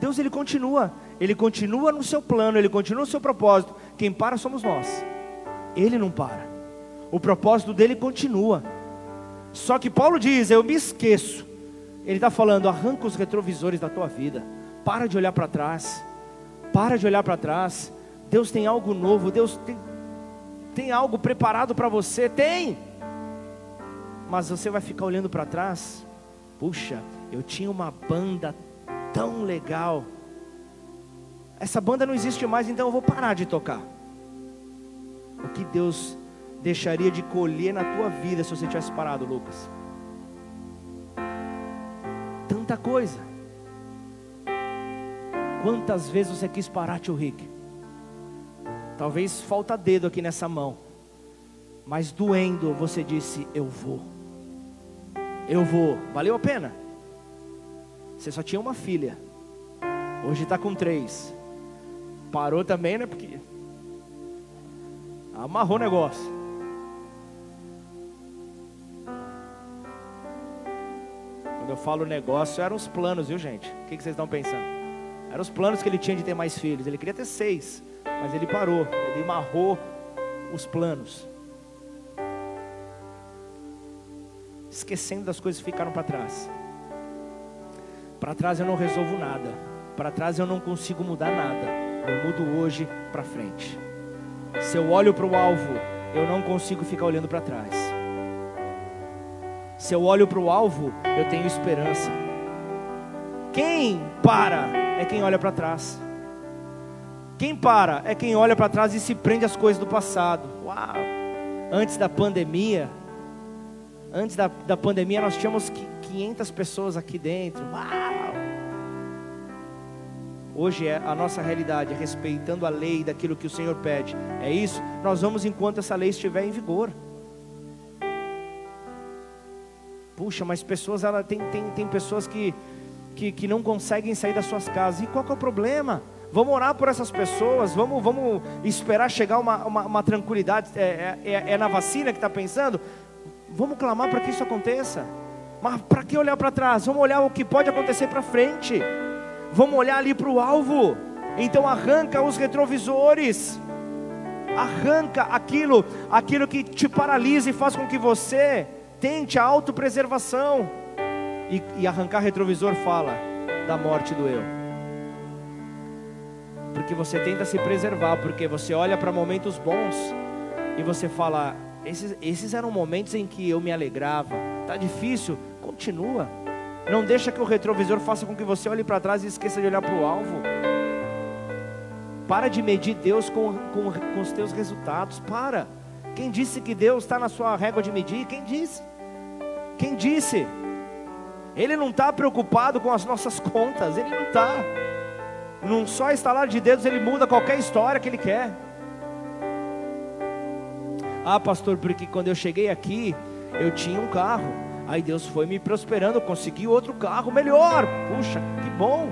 Deus ele continua, ele continua no seu plano, ele continua no seu propósito. Quem para somos nós. Ele não para. O propósito dele continua. Só que Paulo diz: Eu me esqueço. Ele está falando: arranca os retrovisores da tua vida. Para de olhar para trás. Para de olhar para trás. Deus tem algo novo. Deus tem, tem algo preparado para você. Tem. Mas você vai ficar olhando para trás. Puxa, eu tinha uma banda tão legal. Essa banda não existe mais, então eu vou parar de tocar. O que Deus deixaria de colher na tua vida se você tivesse parado, Lucas? Tanta coisa. Quantas vezes você quis parar, tio Rick? Talvez falta dedo aqui nessa mão. Mas doendo, você disse: Eu vou. Eu vou. Valeu a pena? Você só tinha uma filha. Hoje está com três. Parou também, né? Porque amarrou o negócio. Quando eu falo negócio, eram os planos, viu gente? O que, vocês estão pensando? Eram os planos que ele tinha de ter mais filhos. Ele queria ter seis, mas ele parou, ele amarrou os planos. Esquecendo das coisas que ficaram para trás. Para trás eu não resolvo nada. Para trás eu não consigo mudar nada. Eu mudo hoje para frente. Se eu olho para o alvo, eu não consigo ficar olhando para trás. Se eu olho para o alvo, eu tenho esperança. Quem para é quem olha para trás. Quem para é quem olha para trás e se prende às coisas do passado. Uau! Antes da pandemia, antes da, da pandemia nós tínhamos 500 pessoas aqui dentro. Uau! Hoje é a nossa realidade, respeitando a lei daquilo que o Senhor pede. É isso? Nós vamos enquanto essa lei estiver em vigor. Puxa, mas pessoas, ela tem, tem, tem pessoas que, que, que não conseguem sair das suas casas. E qual é o problema? Vamos orar por essas pessoas, vamos, vamos esperar chegar uma, uma, uma tranquilidade. É, é, é, na vacina que está pensando? Vamos clamar para que isso aconteça. Mas para que olhar para trás? Vamos olhar o que pode acontecer para frente. Vamos olhar ali para o alvo. Então arranca os retrovisores. Arranca aquilo, aquilo que te paralisa e faz com que você Tente a autopreservação. E, e arrancar retrovisor fala da morte do eu. Porque você tenta se preservar, porque você olha para momentos bons e você fala: esses, esses eram momentos em que eu me alegrava. Tá difícil? Continua. Não deixa que o retrovisor faça com que você olhe para trás e esqueça de olhar para o alvo. Para de medir Deus com, com, com os teus resultados. Para. Quem disse que Deus está na sua régua de medir? Quem disse? Quem disse? Ele não está preocupado com as nossas contas, ele não está. Num só estalar de dedos ele muda qualquer história que ele quer. Ah, pastor, porque quando eu cheguei aqui, eu tinha um carro. Aí Deus foi me prosperando, consegui outro carro melhor. Puxa, que bom.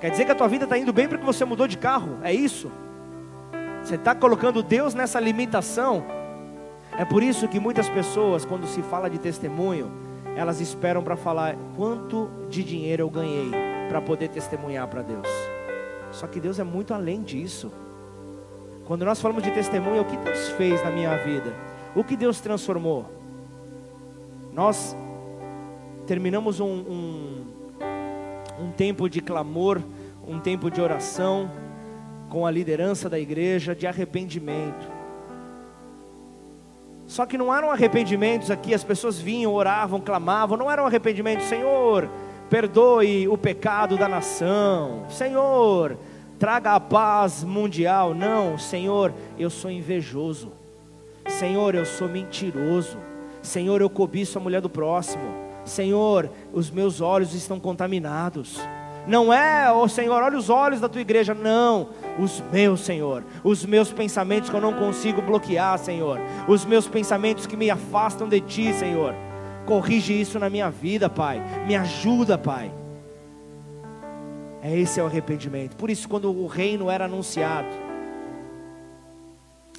Quer dizer que a tua vida está indo bem porque você mudou de carro? É isso? Você está colocando Deus nessa limitação. É por isso que muitas pessoas, quando se fala de testemunho, elas esperam para falar quanto de dinheiro eu ganhei para poder testemunhar para Deus. Só que Deus é muito além disso. Quando nós falamos de testemunho, o que Deus fez na minha vida? O que Deus transformou? Nós terminamos um, um, um tempo de clamor, um tempo de oração com a liderança da igreja, de arrependimento. Só que não eram arrependimentos aqui, as pessoas vinham, oravam, clamavam, não eram arrependimentos, Senhor, perdoe o pecado da nação, Senhor, traga a paz mundial. Não, Senhor, eu sou invejoso, Senhor, eu sou mentiroso, Senhor, eu cobiço a mulher do próximo, Senhor, os meus olhos estão contaminados. Não é, ó oh, Senhor, olha os olhos da tua igreja, não os meus, Senhor, os meus pensamentos que eu não consigo bloquear, Senhor, os meus pensamentos que me afastam de Ti, Senhor. Corrige isso na minha vida, Pai. Me ajuda, Pai. É esse é o arrependimento. Por isso, quando o reino era anunciado,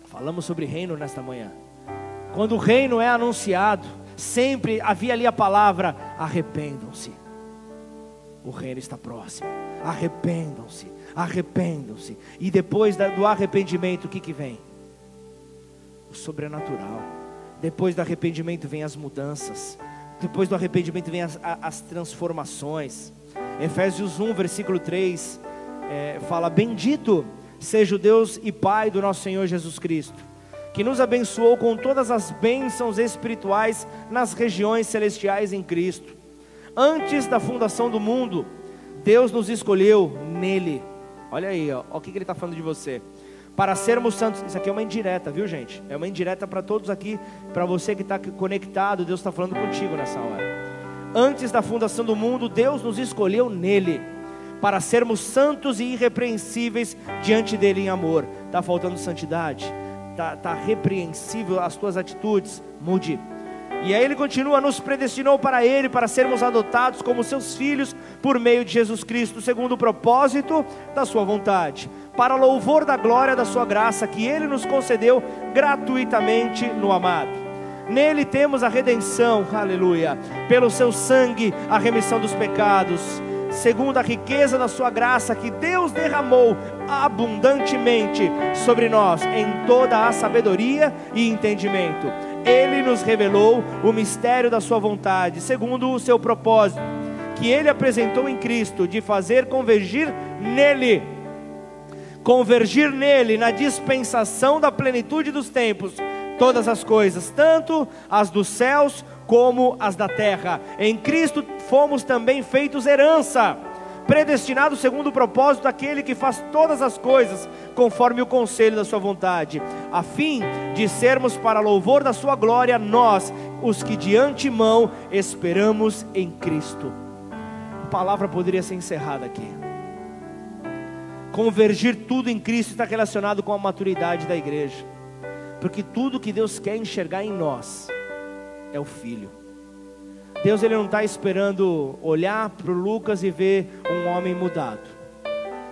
falamos sobre reino nesta manhã. Quando o reino é anunciado, sempre havia ali a palavra: arrependam-se. O reino está próximo. Arrependam-se arrependam-se. E depois do arrependimento, o que, que vem? O sobrenatural. Depois do arrependimento vem as mudanças. Depois do arrependimento vem as, as transformações. Efésios 1, versículo 3, é, fala: Bendito seja o Deus e Pai do nosso Senhor Jesus Cristo, que nos abençoou com todas as bênçãos espirituais nas regiões celestiais em Cristo. Antes da fundação do mundo, Deus nos escolheu nele Olha aí, ó, o que, que ele está falando de você. Para sermos santos, isso aqui é uma indireta, viu gente? É uma indireta para todos aqui, para você que está conectado, Deus está falando contigo nessa hora. Antes da fundação do mundo, Deus nos escolheu nele, para sermos santos e irrepreensíveis diante dele em amor. Está faltando santidade? Está tá repreensível as tuas atitudes? Mude e aí ele continua: nos predestinou para Ele, para sermos adotados como seus filhos por meio de Jesus Cristo, segundo o propósito da Sua vontade, para louvor da glória da Sua graça que Ele nos concedeu gratuitamente no amado. Nele temos a redenção, aleluia, pelo seu sangue, a remissão dos pecados, segundo a riqueza da sua graça que Deus derramou abundantemente sobre nós em toda a sabedoria e entendimento. Ele nos revelou o mistério da Sua vontade, segundo o seu propósito, que Ele apresentou em Cristo, de fazer convergir nele, convergir nele na dispensação da plenitude dos tempos, todas as coisas, tanto as dos céus como as da terra. Em Cristo fomos também feitos herança predestinado segundo o propósito daquele que faz todas as coisas conforme o conselho da sua vontade, a fim de sermos para louvor da sua glória nós, os que de antemão esperamos em Cristo. A palavra poderia ser encerrada aqui. Convergir tudo em Cristo está relacionado com a maturidade da igreja, porque tudo que Deus quer enxergar em nós é o Filho. Deus ele não está esperando olhar para o Lucas e ver um homem mudado.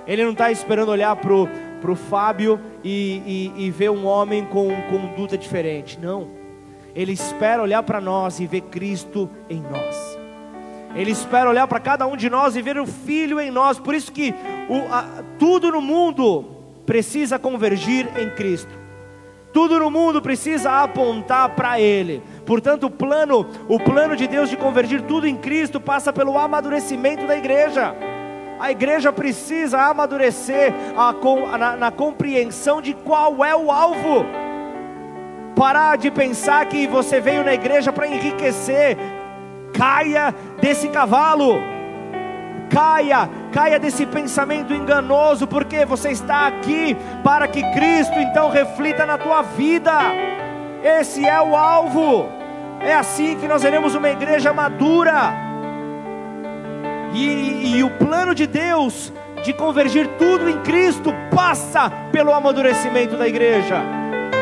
Ele não está esperando olhar para o Fábio e, e, e, ver um homem com conduta diferente. Não. Ele espera olhar para nós e ver Cristo em nós. Ele espera olhar para cada um de nós e ver o Filho em nós. Por isso que o, a, tudo no mundo precisa convergir em Cristo. Tudo no mundo precisa apontar para Ele. Portanto, o plano, o plano de Deus de convergir tudo em Cristo passa pelo amadurecimento da igreja. A igreja precisa amadurecer a, na, na compreensão de qual é o alvo. Parar de pensar que você veio na igreja para enriquecer. Caia desse cavalo. Caia, caia desse pensamento enganoso, porque você está aqui para que Cristo então reflita na tua vida. Esse é o alvo. É assim que nós seremos uma igreja madura. E, e, o plano de Deus de convergir tudo em Cristo passa pelo amadurecimento da igreja.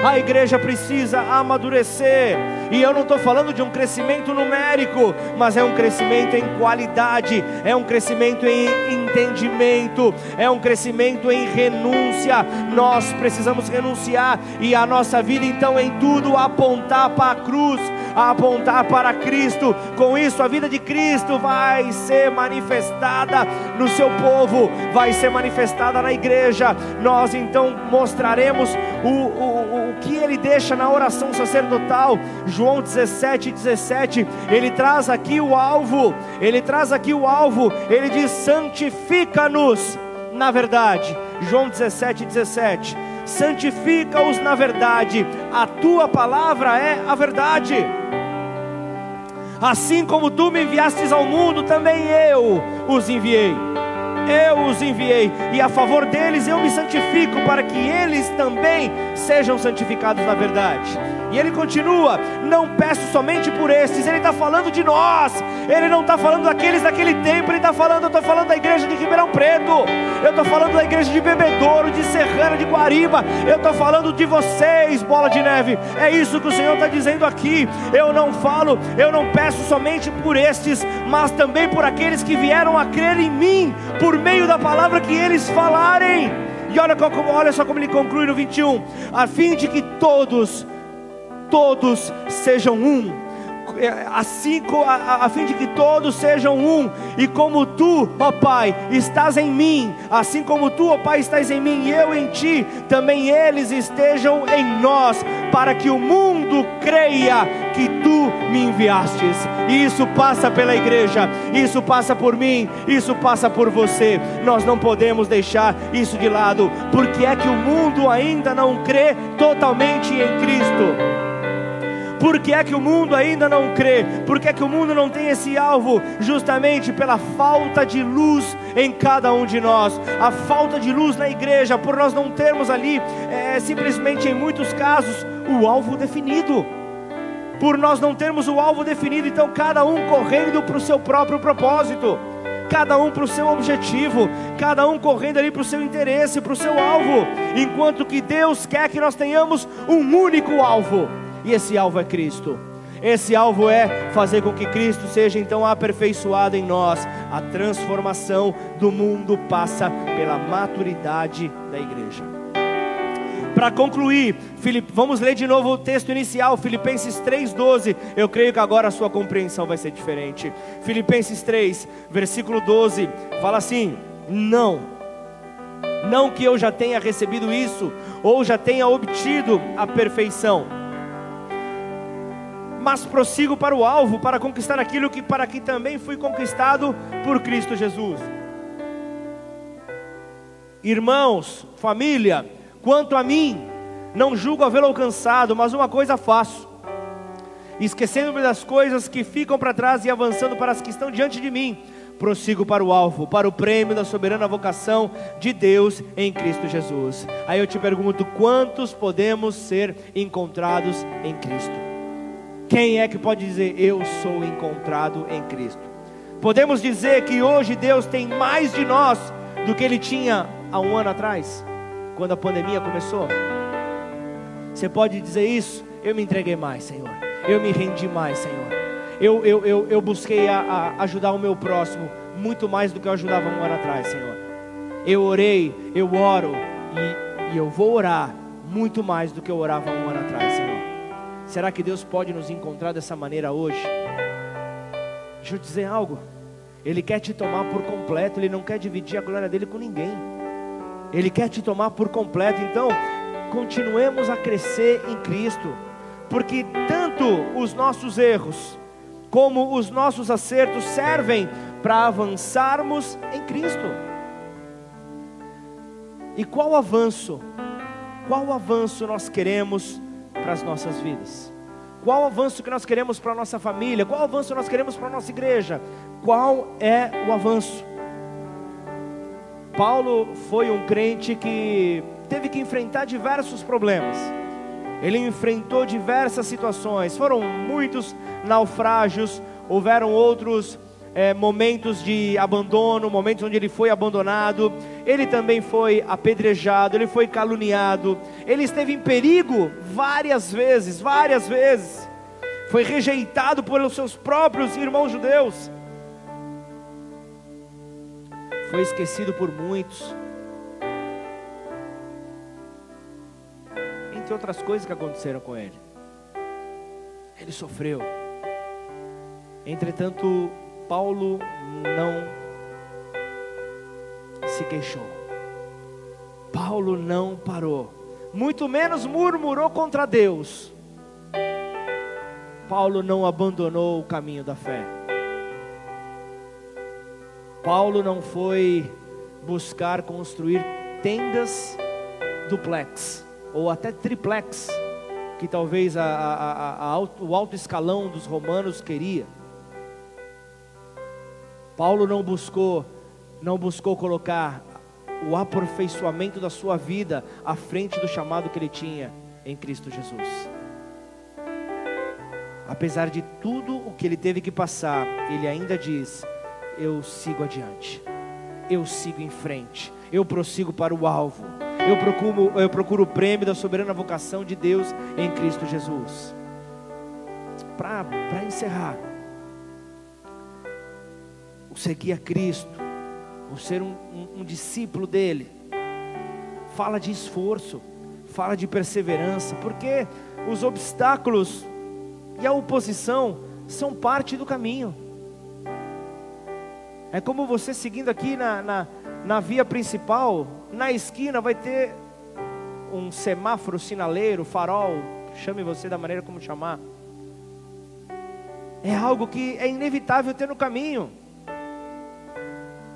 A igreja precisa amadurecer. E eu não estou falando de um crescimento numérico, mas é um crescimento em qualidade, é um crescimento em entendimento, é um crescimento em renúncia. Nós precisamos renunciar e a nossa vida então em tudo apontar para a cruz, apontar para Cristo. Com isso, a vida de Cristo vai ser manifestada no seu povo, vai ser manifestada na igreja. Nós então mostraremos o, o, o que ele deixa na oração sacerdotal, 17, 17. Ele traz aqui o alvo, ele traz aqui o alvo, ele diz: santifica-nos na verdade. João 17, 17. Santifica-os na verdade, a tua palavra é a verdade. Assim como tu me enviastes ao mundo, também eu os enviei eu os enviei, e a favor deles eu me santifico, para que eles também sejam santificados na verdade. E ele continua: Não peço somente por estes, ele está falando de nós, ele não está falando daqueles daquele tempo, ele está falando, eu estou falando da igreja de Ribeirão Preto, eu estou falando da igreja de Bebedouro, de Serrana, de Guariba, eu estou falando de vocês, bola de neve, é isso que o Senhor está dizendo aqui. Eu não falo, eu não peço somente por estes, mas também por aqueles que vieram a crer em mim, por meio da palavra que eles falarem. E olha, olha só como ele conclui no 21: a fim de que todos todos sejam um é, assim a, a, fim de que todos sejam um, e como tu, ó Pai, estás em mim, assim como tu, ó Pai, estás em mim e eu em ti, também eles estejam em nós, para que o mundo creia que tu me enviastes. Isso passa pela igreja, isso passa por mim, isso passa por você. Nós não podemos deixar isso de lado, porque é que o mundo ainda não crê totalmente em Cristo. Por que é que o mundo ainda não crê? Por que é que o mundo não tem esse alvo? Justamente pela falta de luz em cada um de nós, a falta de luz na igreja, por nós não termos ali, é, simplesmente em muitos casos, o alvo definido. Por nós não termos o alvo definido, então cada um correndo para o seu próprio propósito cada um para o seu objetivo, cada um correndo ali para o seu interesse, para o seu alvo, enquanto que Deus quer que nós tenhamos um único alvo e esse alvo é Cristo. Esse alvo é fazer com que Cristo seja então aperfeiçoado em nós. A transformação do mundo passa pela maturidade da igreja. Para concluir, vamos ler de novo o texto inicial, Filipenses 3,12. Eu creio que agora a sua compreensão vai ser diferente. Filipenses 3, versículo 12, fala assim: Não, não que eu já tenha recebido isso, ou já tenha obtido a perfeição mas prossigo para o alvo, para conquistar aquilo que para que também fui conquistado por Cristo Jesus. Irmãos, família, quanto a mim, não julgo havê-lo alcançado, mas uma coisa faço, esquecendo-me das coisas que ficam para trás e avançando para as que estão diante de mim, prossigo para o alvo, para o prêmio da soberana vocação de Deus em Cristo Jesus. Aí eu te pergunto: quantos podemos ser encontrados em Cristo? Quem é que pode dizer eu sou encontrado em Cristo? Podemos dizer que hoje Deus tem mais de nós do que Ele tinha há um ano atrás, quando a pandemia começou? Você pode dizer isso? Eu me entreguei mais, Senhor. Eu me rendi mais, Senhor. Eu, eu, eu, eu busquei a, a ajudar o meu próximo muito mais do que eu ajudava um ano atrás, Senhor. Eu orei, eu oro e, e eu vou orar muito mais do que eu orava um ano atrás. Será que Deus pode nos encontrar dessa maneira hoje? Deixa eu dizer algo. Ele quer te tomar por completo, ele não quer dividir a glória dele com ninguém. Ele quer te tomar por completo. Então, continuemos a crescer em Cristo, porque tanto os nossos erros como os nossos acertos servem para avançarmos em Cristo. E qual avanço? Qual avanço nós queremos para as nossas vidas? Qual o avanço que nós queremos para a nossa família? Qual o avanço nós queremos para a nossa igreja? Qual é o avanço? Paulo foi um crente que teve que enfrentar diversos problemas. Ele enfrentou diversas situações. Foram muitos naufrágios, houveram outros é, momentos de abandono, momentos onde ele foi abandonado, ele também foi apedrejado, ele foi caluniado, ele esteve em perigo várias vezes, várias vezes. foi rejeitado pelos seus próprios irmãos judeus, foi esquecido por muitos, entre outras coisas que aconteceram com ele. Ele sofreu. Entretanto, Paulo não se queixou. Paulo não parou, muito menos murmurou contra Deus. Paulo não abandonou o caminho da fé. Paulo não foi buscar construir tendas duplex ou até triplex, que talvez a, a, a, o alto escalão dos romanos queria. Paulo não buscou, não buscou colocar o aperfeiçoamento da sua vida à frente do chamado que ele tinha em Cristo Jesus. Apesar de tudo o que ele teve que passar, ele ainda diz: Eu sigo adiante, eu sigo em frente, eu prossigo para o alvo, eu procuro, eu procuro o prêmio da soberana vocação de Deus em Cristo Jesus. Para encerrar, o seguir a Cristo, o ser um, um, um discípulo dele, fala de esforço, fala de perseverança, porque os obstáculos e a oposição são parte do caminho. É como você seguindo aqui na, na, na via principal, na esquina vai ter um semáforo sinaleiro, farol, chame você da maneira como chamar. É algo que é inevitável ter no caminho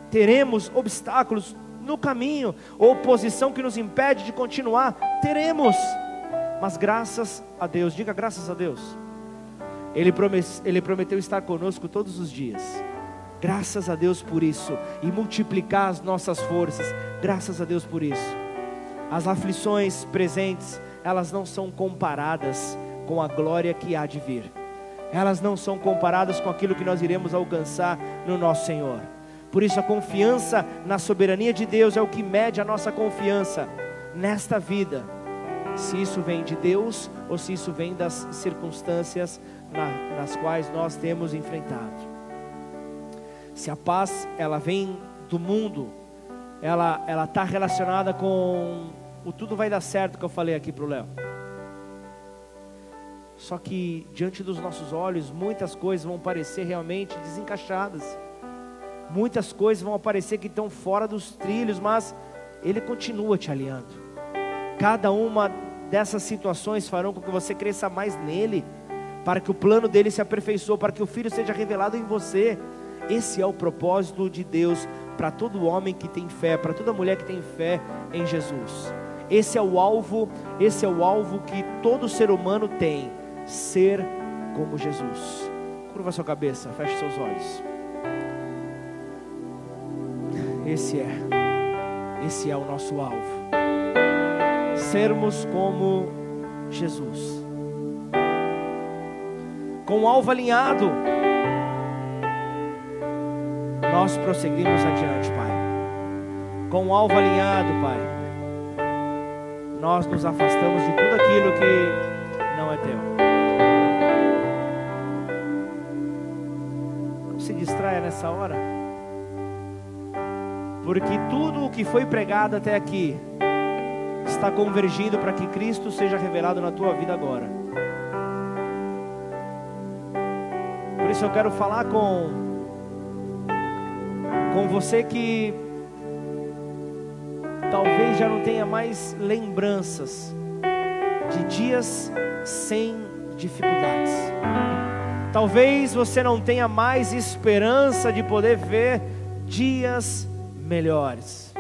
teremos obstáculos no caminho, oposição que nos impede de continuar, teremos, mas graças a Deus, diga graças a Deus, Ele, Ele prometeu estar conosco todos os dias, graças a Deus por isso, e multiplicar as nossas forças, graças a Deus por isso. As aflições presentes, elas não são comparadas com a glória que há de vir, elas não são comparadas com aquilo que nós iremos alcançar no nosso Senhor. Por isso, a confiança na soberania de Deus é o que mede a nossa confiança nesta vida. Se isso vem de Deus ou se isso vem das circunstâncias na, nas quais nós temos enfrentado. Se a paz ela vem do mundo, ela ela está relacionada com o tudo vai dar certo que eu falei aqui para o Léo. Só que diante dos nossos olhos, muitas coisas vão parecer realmente desencaixadas Muitas coisas vão aparecer que estão fora dos trilhos, mas Ele continua te alinhando. Cada uma dessas situações farão com que você cresça mais nele, para que o plano dele se aperfeiçoe, para que o Filho seja revelado em você. Esse é o propósito de Deus para todo homem que tem fé, para toda mulher que tem fé em Jesus. Esse é o alvo, esse é o alvo que todo ser humano tem, ser como Jesus. Curva sua cabeça, feche seus olhos. Esse é, esse é o nosso alvo. Sermos como Jesus, com o alvo alinhado, nós prosseguimos adiante, Pai. Com o alvo alinhado, Pai, nós nos afastamos de tudo aquilo que não é teu. Não se distraia nessa hora porque tudo o que foi pregado até aqui está convergindo para que Cristo seja revelado na tua vida agora. Por isso eu quero falar com com você que talvez já não tenha mais lembranças de dias sem dificuldades. Talvez você não tenha mais esperança de poder ver dias melhores.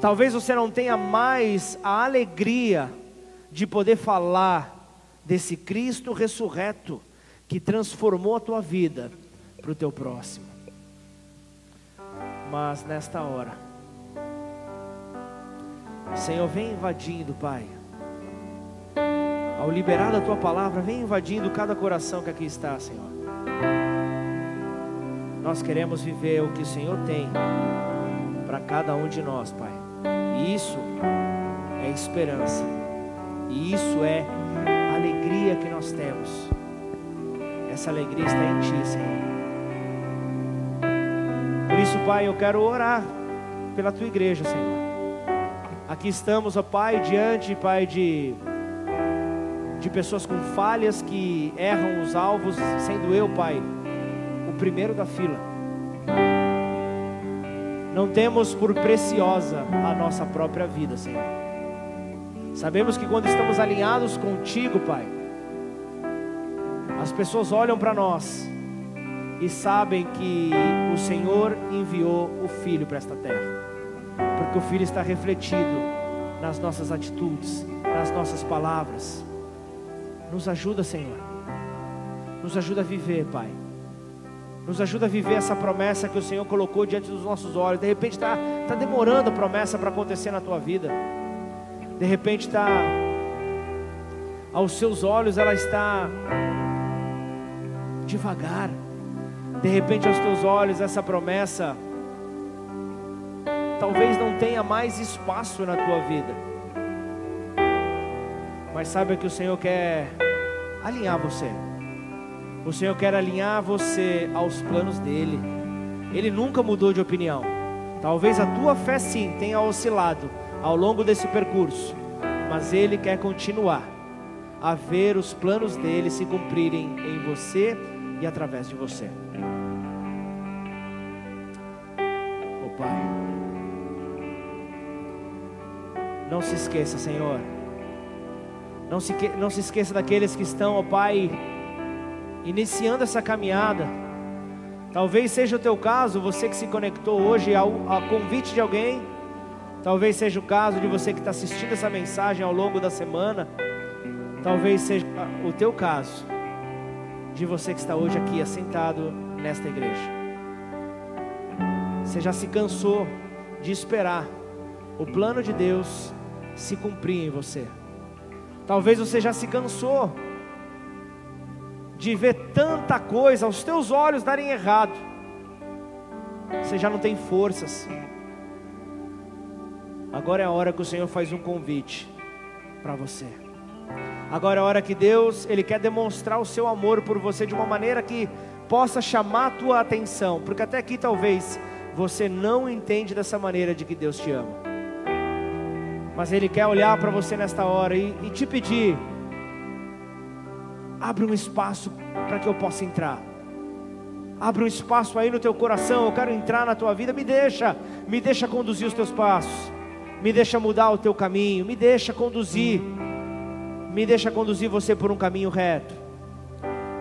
Talvez você não tenha mais a alegria de poder falar desse Cristo ressurreto que transformou a tua vida para o teu próximo. Mas nesta hora, Senhor, vem invadindo, Pai. Ao liberar a tua palavra, vem invadindo cada coração que aqui está, Senhor. Nós queremos viver o que o Senhor tem para cada um de nós, Pai. E isso é esperança. E isso é alegria que nós temos. essa alegria está em Ti, Senhor. Por isso, Pai, eu quero orar pela Tua igreja, Senhor. Aqui estamos, ó Pai, diante, Pai, de, de pessoas com falhas que erram os alvos, sendo eu, Pai, o primeiro da fila. Não temos por preciosa a nossa própria vida, Senhor. Sabemos que quando estamos alinhados contigo, Pai, as pessoas olham para nós e sabem que o Senhor enviou o Filho para esta terra, porque o Filho está refletido nas nossas atitudes, nas nossas palavras. Nos ajuda, Senhor. Nos ajuda a viver, Pai. Nos ajuda a viver essa promessa que o Senhor colocou diante dos nossos olhos. De repente está tá demorando a promessa para acontecer na tua vida. De repente está aos seus olhos ela está devagar. De repente aos teus olhos essa promessa talvez não tenha mais espaço na tua vida. Mas saiba que o Senhor quer alinhar você. O Senhor quer alinhar você aos planos dele. Ele nunca mudou de opinião. Talvez a tua fé sim tenha oscilado ao longo desse percurso, mas ele quer continuar a ver os planos dele se cumprirem em você e através de você. Oh Pai, não se esqueça, Senhor. Não se, não se esqueça daqueles que estão, ó oh Pai, iniciando essa caminhada. Talvez seja o teu caso, você que se conectou hoje ao, ao convite de alguém. Talvez seja o caso de você que está assistindo essa mensagem ao longo da semana. Talvez seja o teu caso de você que está hoje aqui assentado nesta igreja. Você já se cansou de esperar o plano de Deus se cumprir em você. Talvez você já se cansou de ver tanta coisa aos teus olhos darem errado. Você já não tem forças. Agora é a hora que o Senhor faz um convite para você. Agora é a hora que Deus, Ele quer demonstrar o seu amor por você de uma maneira que possa chamar a tua atenção, porque até aqui talvez você não entende dessa maneira de que Deus te ama. Mas Ele quer olhar para você nesta hora e, e te pedir: abre um espaço para que eu possa entrar. Abre um espaço aí no teu coração, eu quero entrar na tua vida, me deixa, me deixa conduzir os teus passos, me deixa mudar o teu caminho, me deixa conduzir me deixa conduzir você por um caminho reto.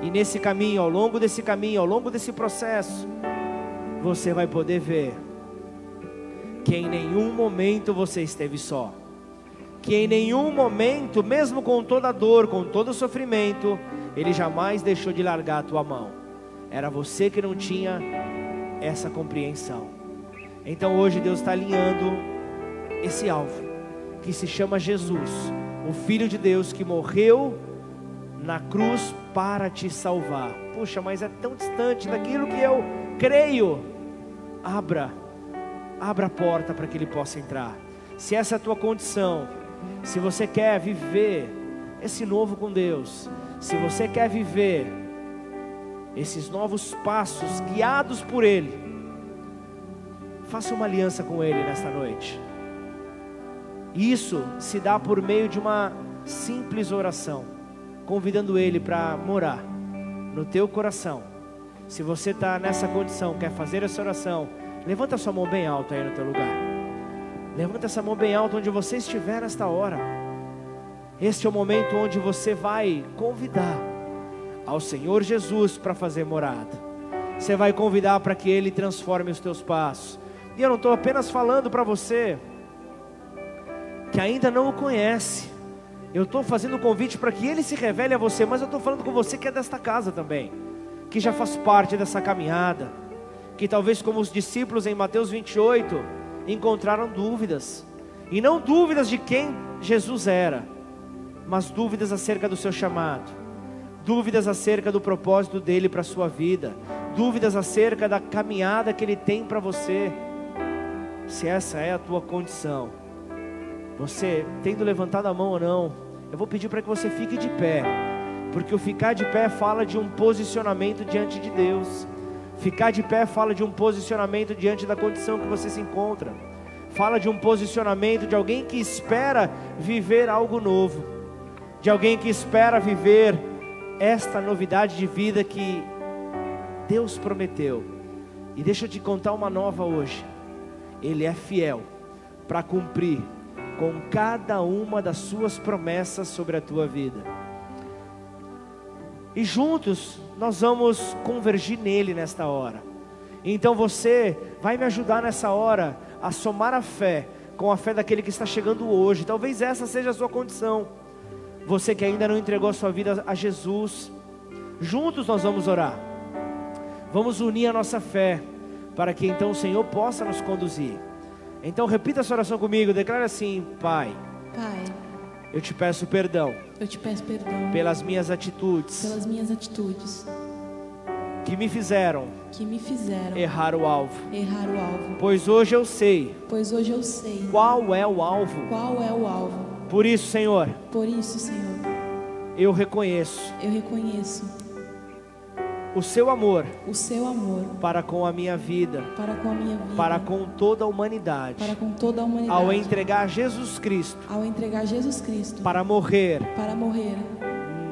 E nesse caminho, ao longo desse caminho, ao longo desse processo, você vai poder ver que em nenhum momento você esteve só. Que em nenhum momento, mesmo com toda a dor, com todo o sofrimento, Ele jamais deixou de largar a tua mão. Era você que não tinha essa compreensão. Então hoje Deus está alinhando esse alvo, que se chama Jesus o Filho de Deus que morreu na cruz para te salvar. Puxa, mas é tão distante daquilo que eu creio. Abra, abra a porta para que ele possa entrar. Se essa é a tua condição, se você quer viver esse novo com Deus, se você quer viver esses novos passos guiados por Ele, faça uma aliança com Ele nesta noite. Isso se dá por meio de uma simples oração, convidando Ele para morar no teu coração. Se você está nessa condição, quer fazer essa oração, levanta sua mão bem alta aí no teu lugar. Levanta essa mão bem alta onde você estiver nesta hora. Este é o momento onde você vai convidar ao Senhor Jesus para fazer morada. Você vai convidar para que Ele transforme os teus passos. E eu não estou apenas falando para você que ainda não o conhece. Eu estou fazendo o convite para que ele se revele a você, mas eu estou falando com você que é desta casa também, que já faz parte dessa caminhada, que talvez como os discípulos em Mateus 28 encontraram dúvidas, e não dúvidas de quem Jesus era, mas dúvidas acerca do seu chamado, dúvidas acerca do propósito dele para a sua vida, dúvidas acerca da caminhada que ele tem para você. Se essa é a tua condição, você tendo levantado a mão ou não, eu vou pedir para que você fique de pé. Porque o ficar de pé fala de um posicionamento diante de Deus. Ficar de pé fala de um posicionamento diante da condição que você se encontra. Fala de um posicionamento de alguém que espera viver algo novo. De alguém que espera viver esta novidade de vida que Deus prometeu. E deixa eu te contar uma nova hoje. Ele é fiel para cumprir com cada uma das suas promessas sobre a tua vida. E juntos nós vamos convergir nele nesta hora. Então você vai me ajudar nessa hora a somar a fé com a fé daquele que está chegando hoje. Talvez essa seja a sua condição. Você que ainda não entregou a sua vida a Jesus, juntos nós vamos orar. Vamos unir a nossa fé para que então o Senhor possa nos conduzir. Então repita essa oração comigo, declara assim: Pai, Pai, eu te peço perdão eu te peço perdão pelas minhas atitudes pelas minhas atitudes que me fizeram que me fizeram errar o alvo. errar o alvo, Pois hoje eu sei pois hoje eu sei qual é o alvo. qual é o alvo. Por isso, Senhor, Por isso, Senhor, eu reconheço eu reconheço o seu amor o seu amor para com a minha vida, para com a minha vida, para com toda a humanidade, para com toda a humanidade, ao entregar Jesus Cristo ao entregar Jesus Cristo para morrer para morrer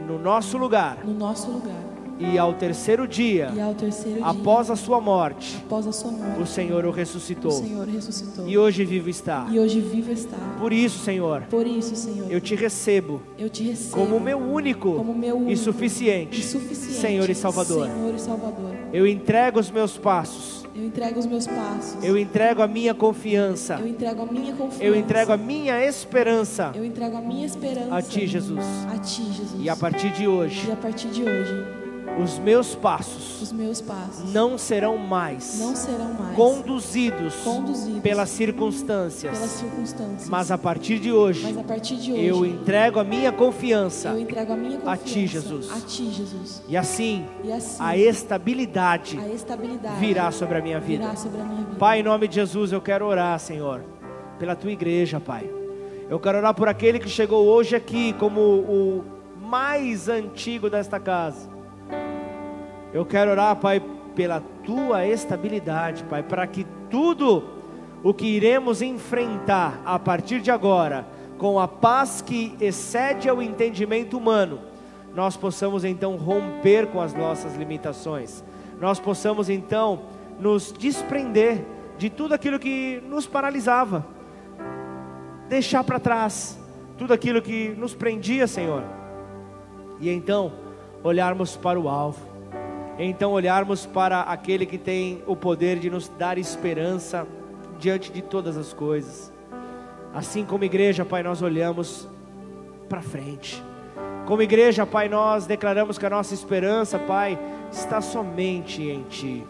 no nosso lugar no nosso lugar e ao terceiro dia, ao terceiro após dia, a sua morte, após a sua morte, o Senhor o o ressuscitou Senhor ressuscitou e hoje vivo está. e hoje vivo está. Por isso, Senhor, Por isso, Senhor, eu te recebo eu te recebo como meu único como meu único e suficiente e suficiente Senhor e Salvador. Senhor e Salvador. Eu entrego os meus passos, Eu entrego os meus passos. eu entrego a minha confiança, Eu entrego a minha confiança. eu entrego a minha esperança Eu entrego a minha esperança a Ti, Jesus. A ti, Jesus. E a partir de hoje, E a partir de hoje, os meus passos os meus passos não serão mais não serão mais conduzidos conduzidos pelas pelas circunstâncias, circunstâncias. mas a partir de hoje, a partir de hoje, eu entrego a minha confiança eu entrego a minha a confiança Ti, Jesus. A ti, Jesus. e assim E assim, a estabilidade a estabilidade virá sobre a minha vida. virá sobre a minha vida. Pai, em nome de Jesus, eu quero orar, Senhor, pela tua igreja, Pai. Eu quero orar por aquele que chegou hoje aqui como o mais antigo desta casa. Eu quero orar, Pai, pela tua estabilidade, Pai, para que tudo o que iremos enfrentar a partir de agora, com a paz que excede ao entendimento humano, nós possamos então romper com as nossas limitações, nós possamos então nos desprender de tudo aquilo que nos paralisava, deixar para trás tudo aquilo que nos prendia, Senhor, e então olharmos para o alvo, então olharmos para aquele que tem o poder de nos dar esperança diante de todas as coisas. Assim como igreja, Pai, nós olhamos para frente. Como igreja, Pai, nós declaramos que a nossa esperança, Pai, está somente em Ti.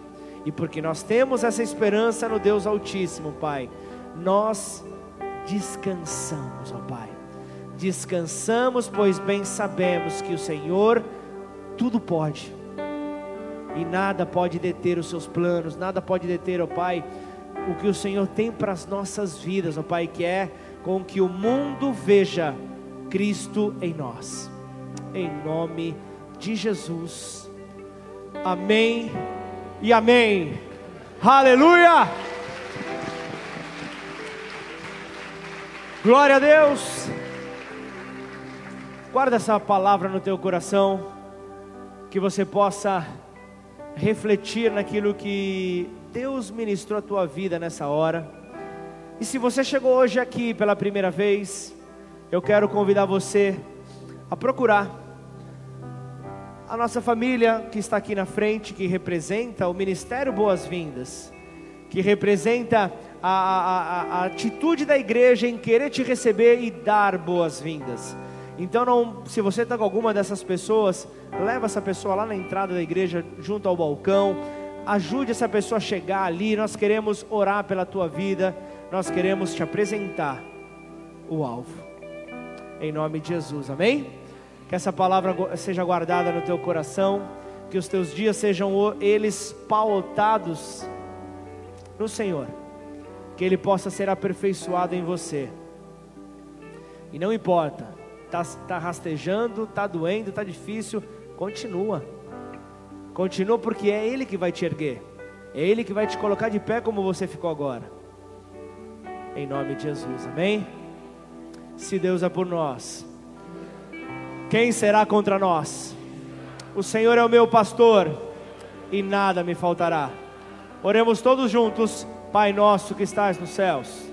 E porque nós temos essa esperança no Deus Altíssimo, Pai, nós descansamos, ó Pai. Descansamos, pois bem sabemos que o Senhor tudo pode. E nada pode deter os seus planos, nada pode deter, ó Pai, o que o Senhor tem para as nossas vidas, ó Pai, que é com que o mundo veja Cristo em nós. Em nome de Jesus. Amém e amém. Aleluia! Glória a Deus. Guarda essa palavra no teu coração, que você possa refletir naquilo que Deus ministrou a tua vida nessa hora. E se você chegou hoje aqui pela primeira vez, eu quero convidar você a procurar a nossa família que está aqui na frente, que representa o Ministério Boas-Vindas, que representa a, a, a, a atitude da igreja em querer te receber e dar boas-vindas. Então, não, se você está com alguma dessas pessoas, leva essa pessoa lá na entrada da igreja, junto ao balcão, ajude essa pessoa a chegar ali. Nós queremos orar pela tua vida, nós queremos te apresentar o alvo, em nome de Jesus, amém? Que essa palavra seja guardada no teu coração, que os teus dias sejam eles pautados no Senhor, que Ele possa ser aperfeiçoado em você, e não importa tá, tá rastejando, tá doendo, tá difícil, continua. Continua porque é Ele que vai te erguer. É Ele que vai te colocar de pé como você ficou agora. Em nome de Jesus, amém? Se Deus é por nós, quem será contra nós? O Senhor é o meu pastor e nada me faltará. Oremos todos juntos, Pai nosso que estás nos céus.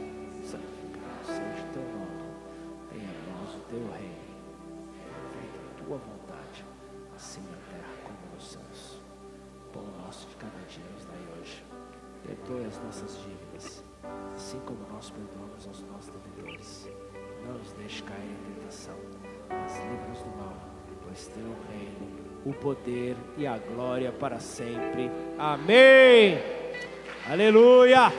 O poder e a glória para sempre. Amém. Aleluia.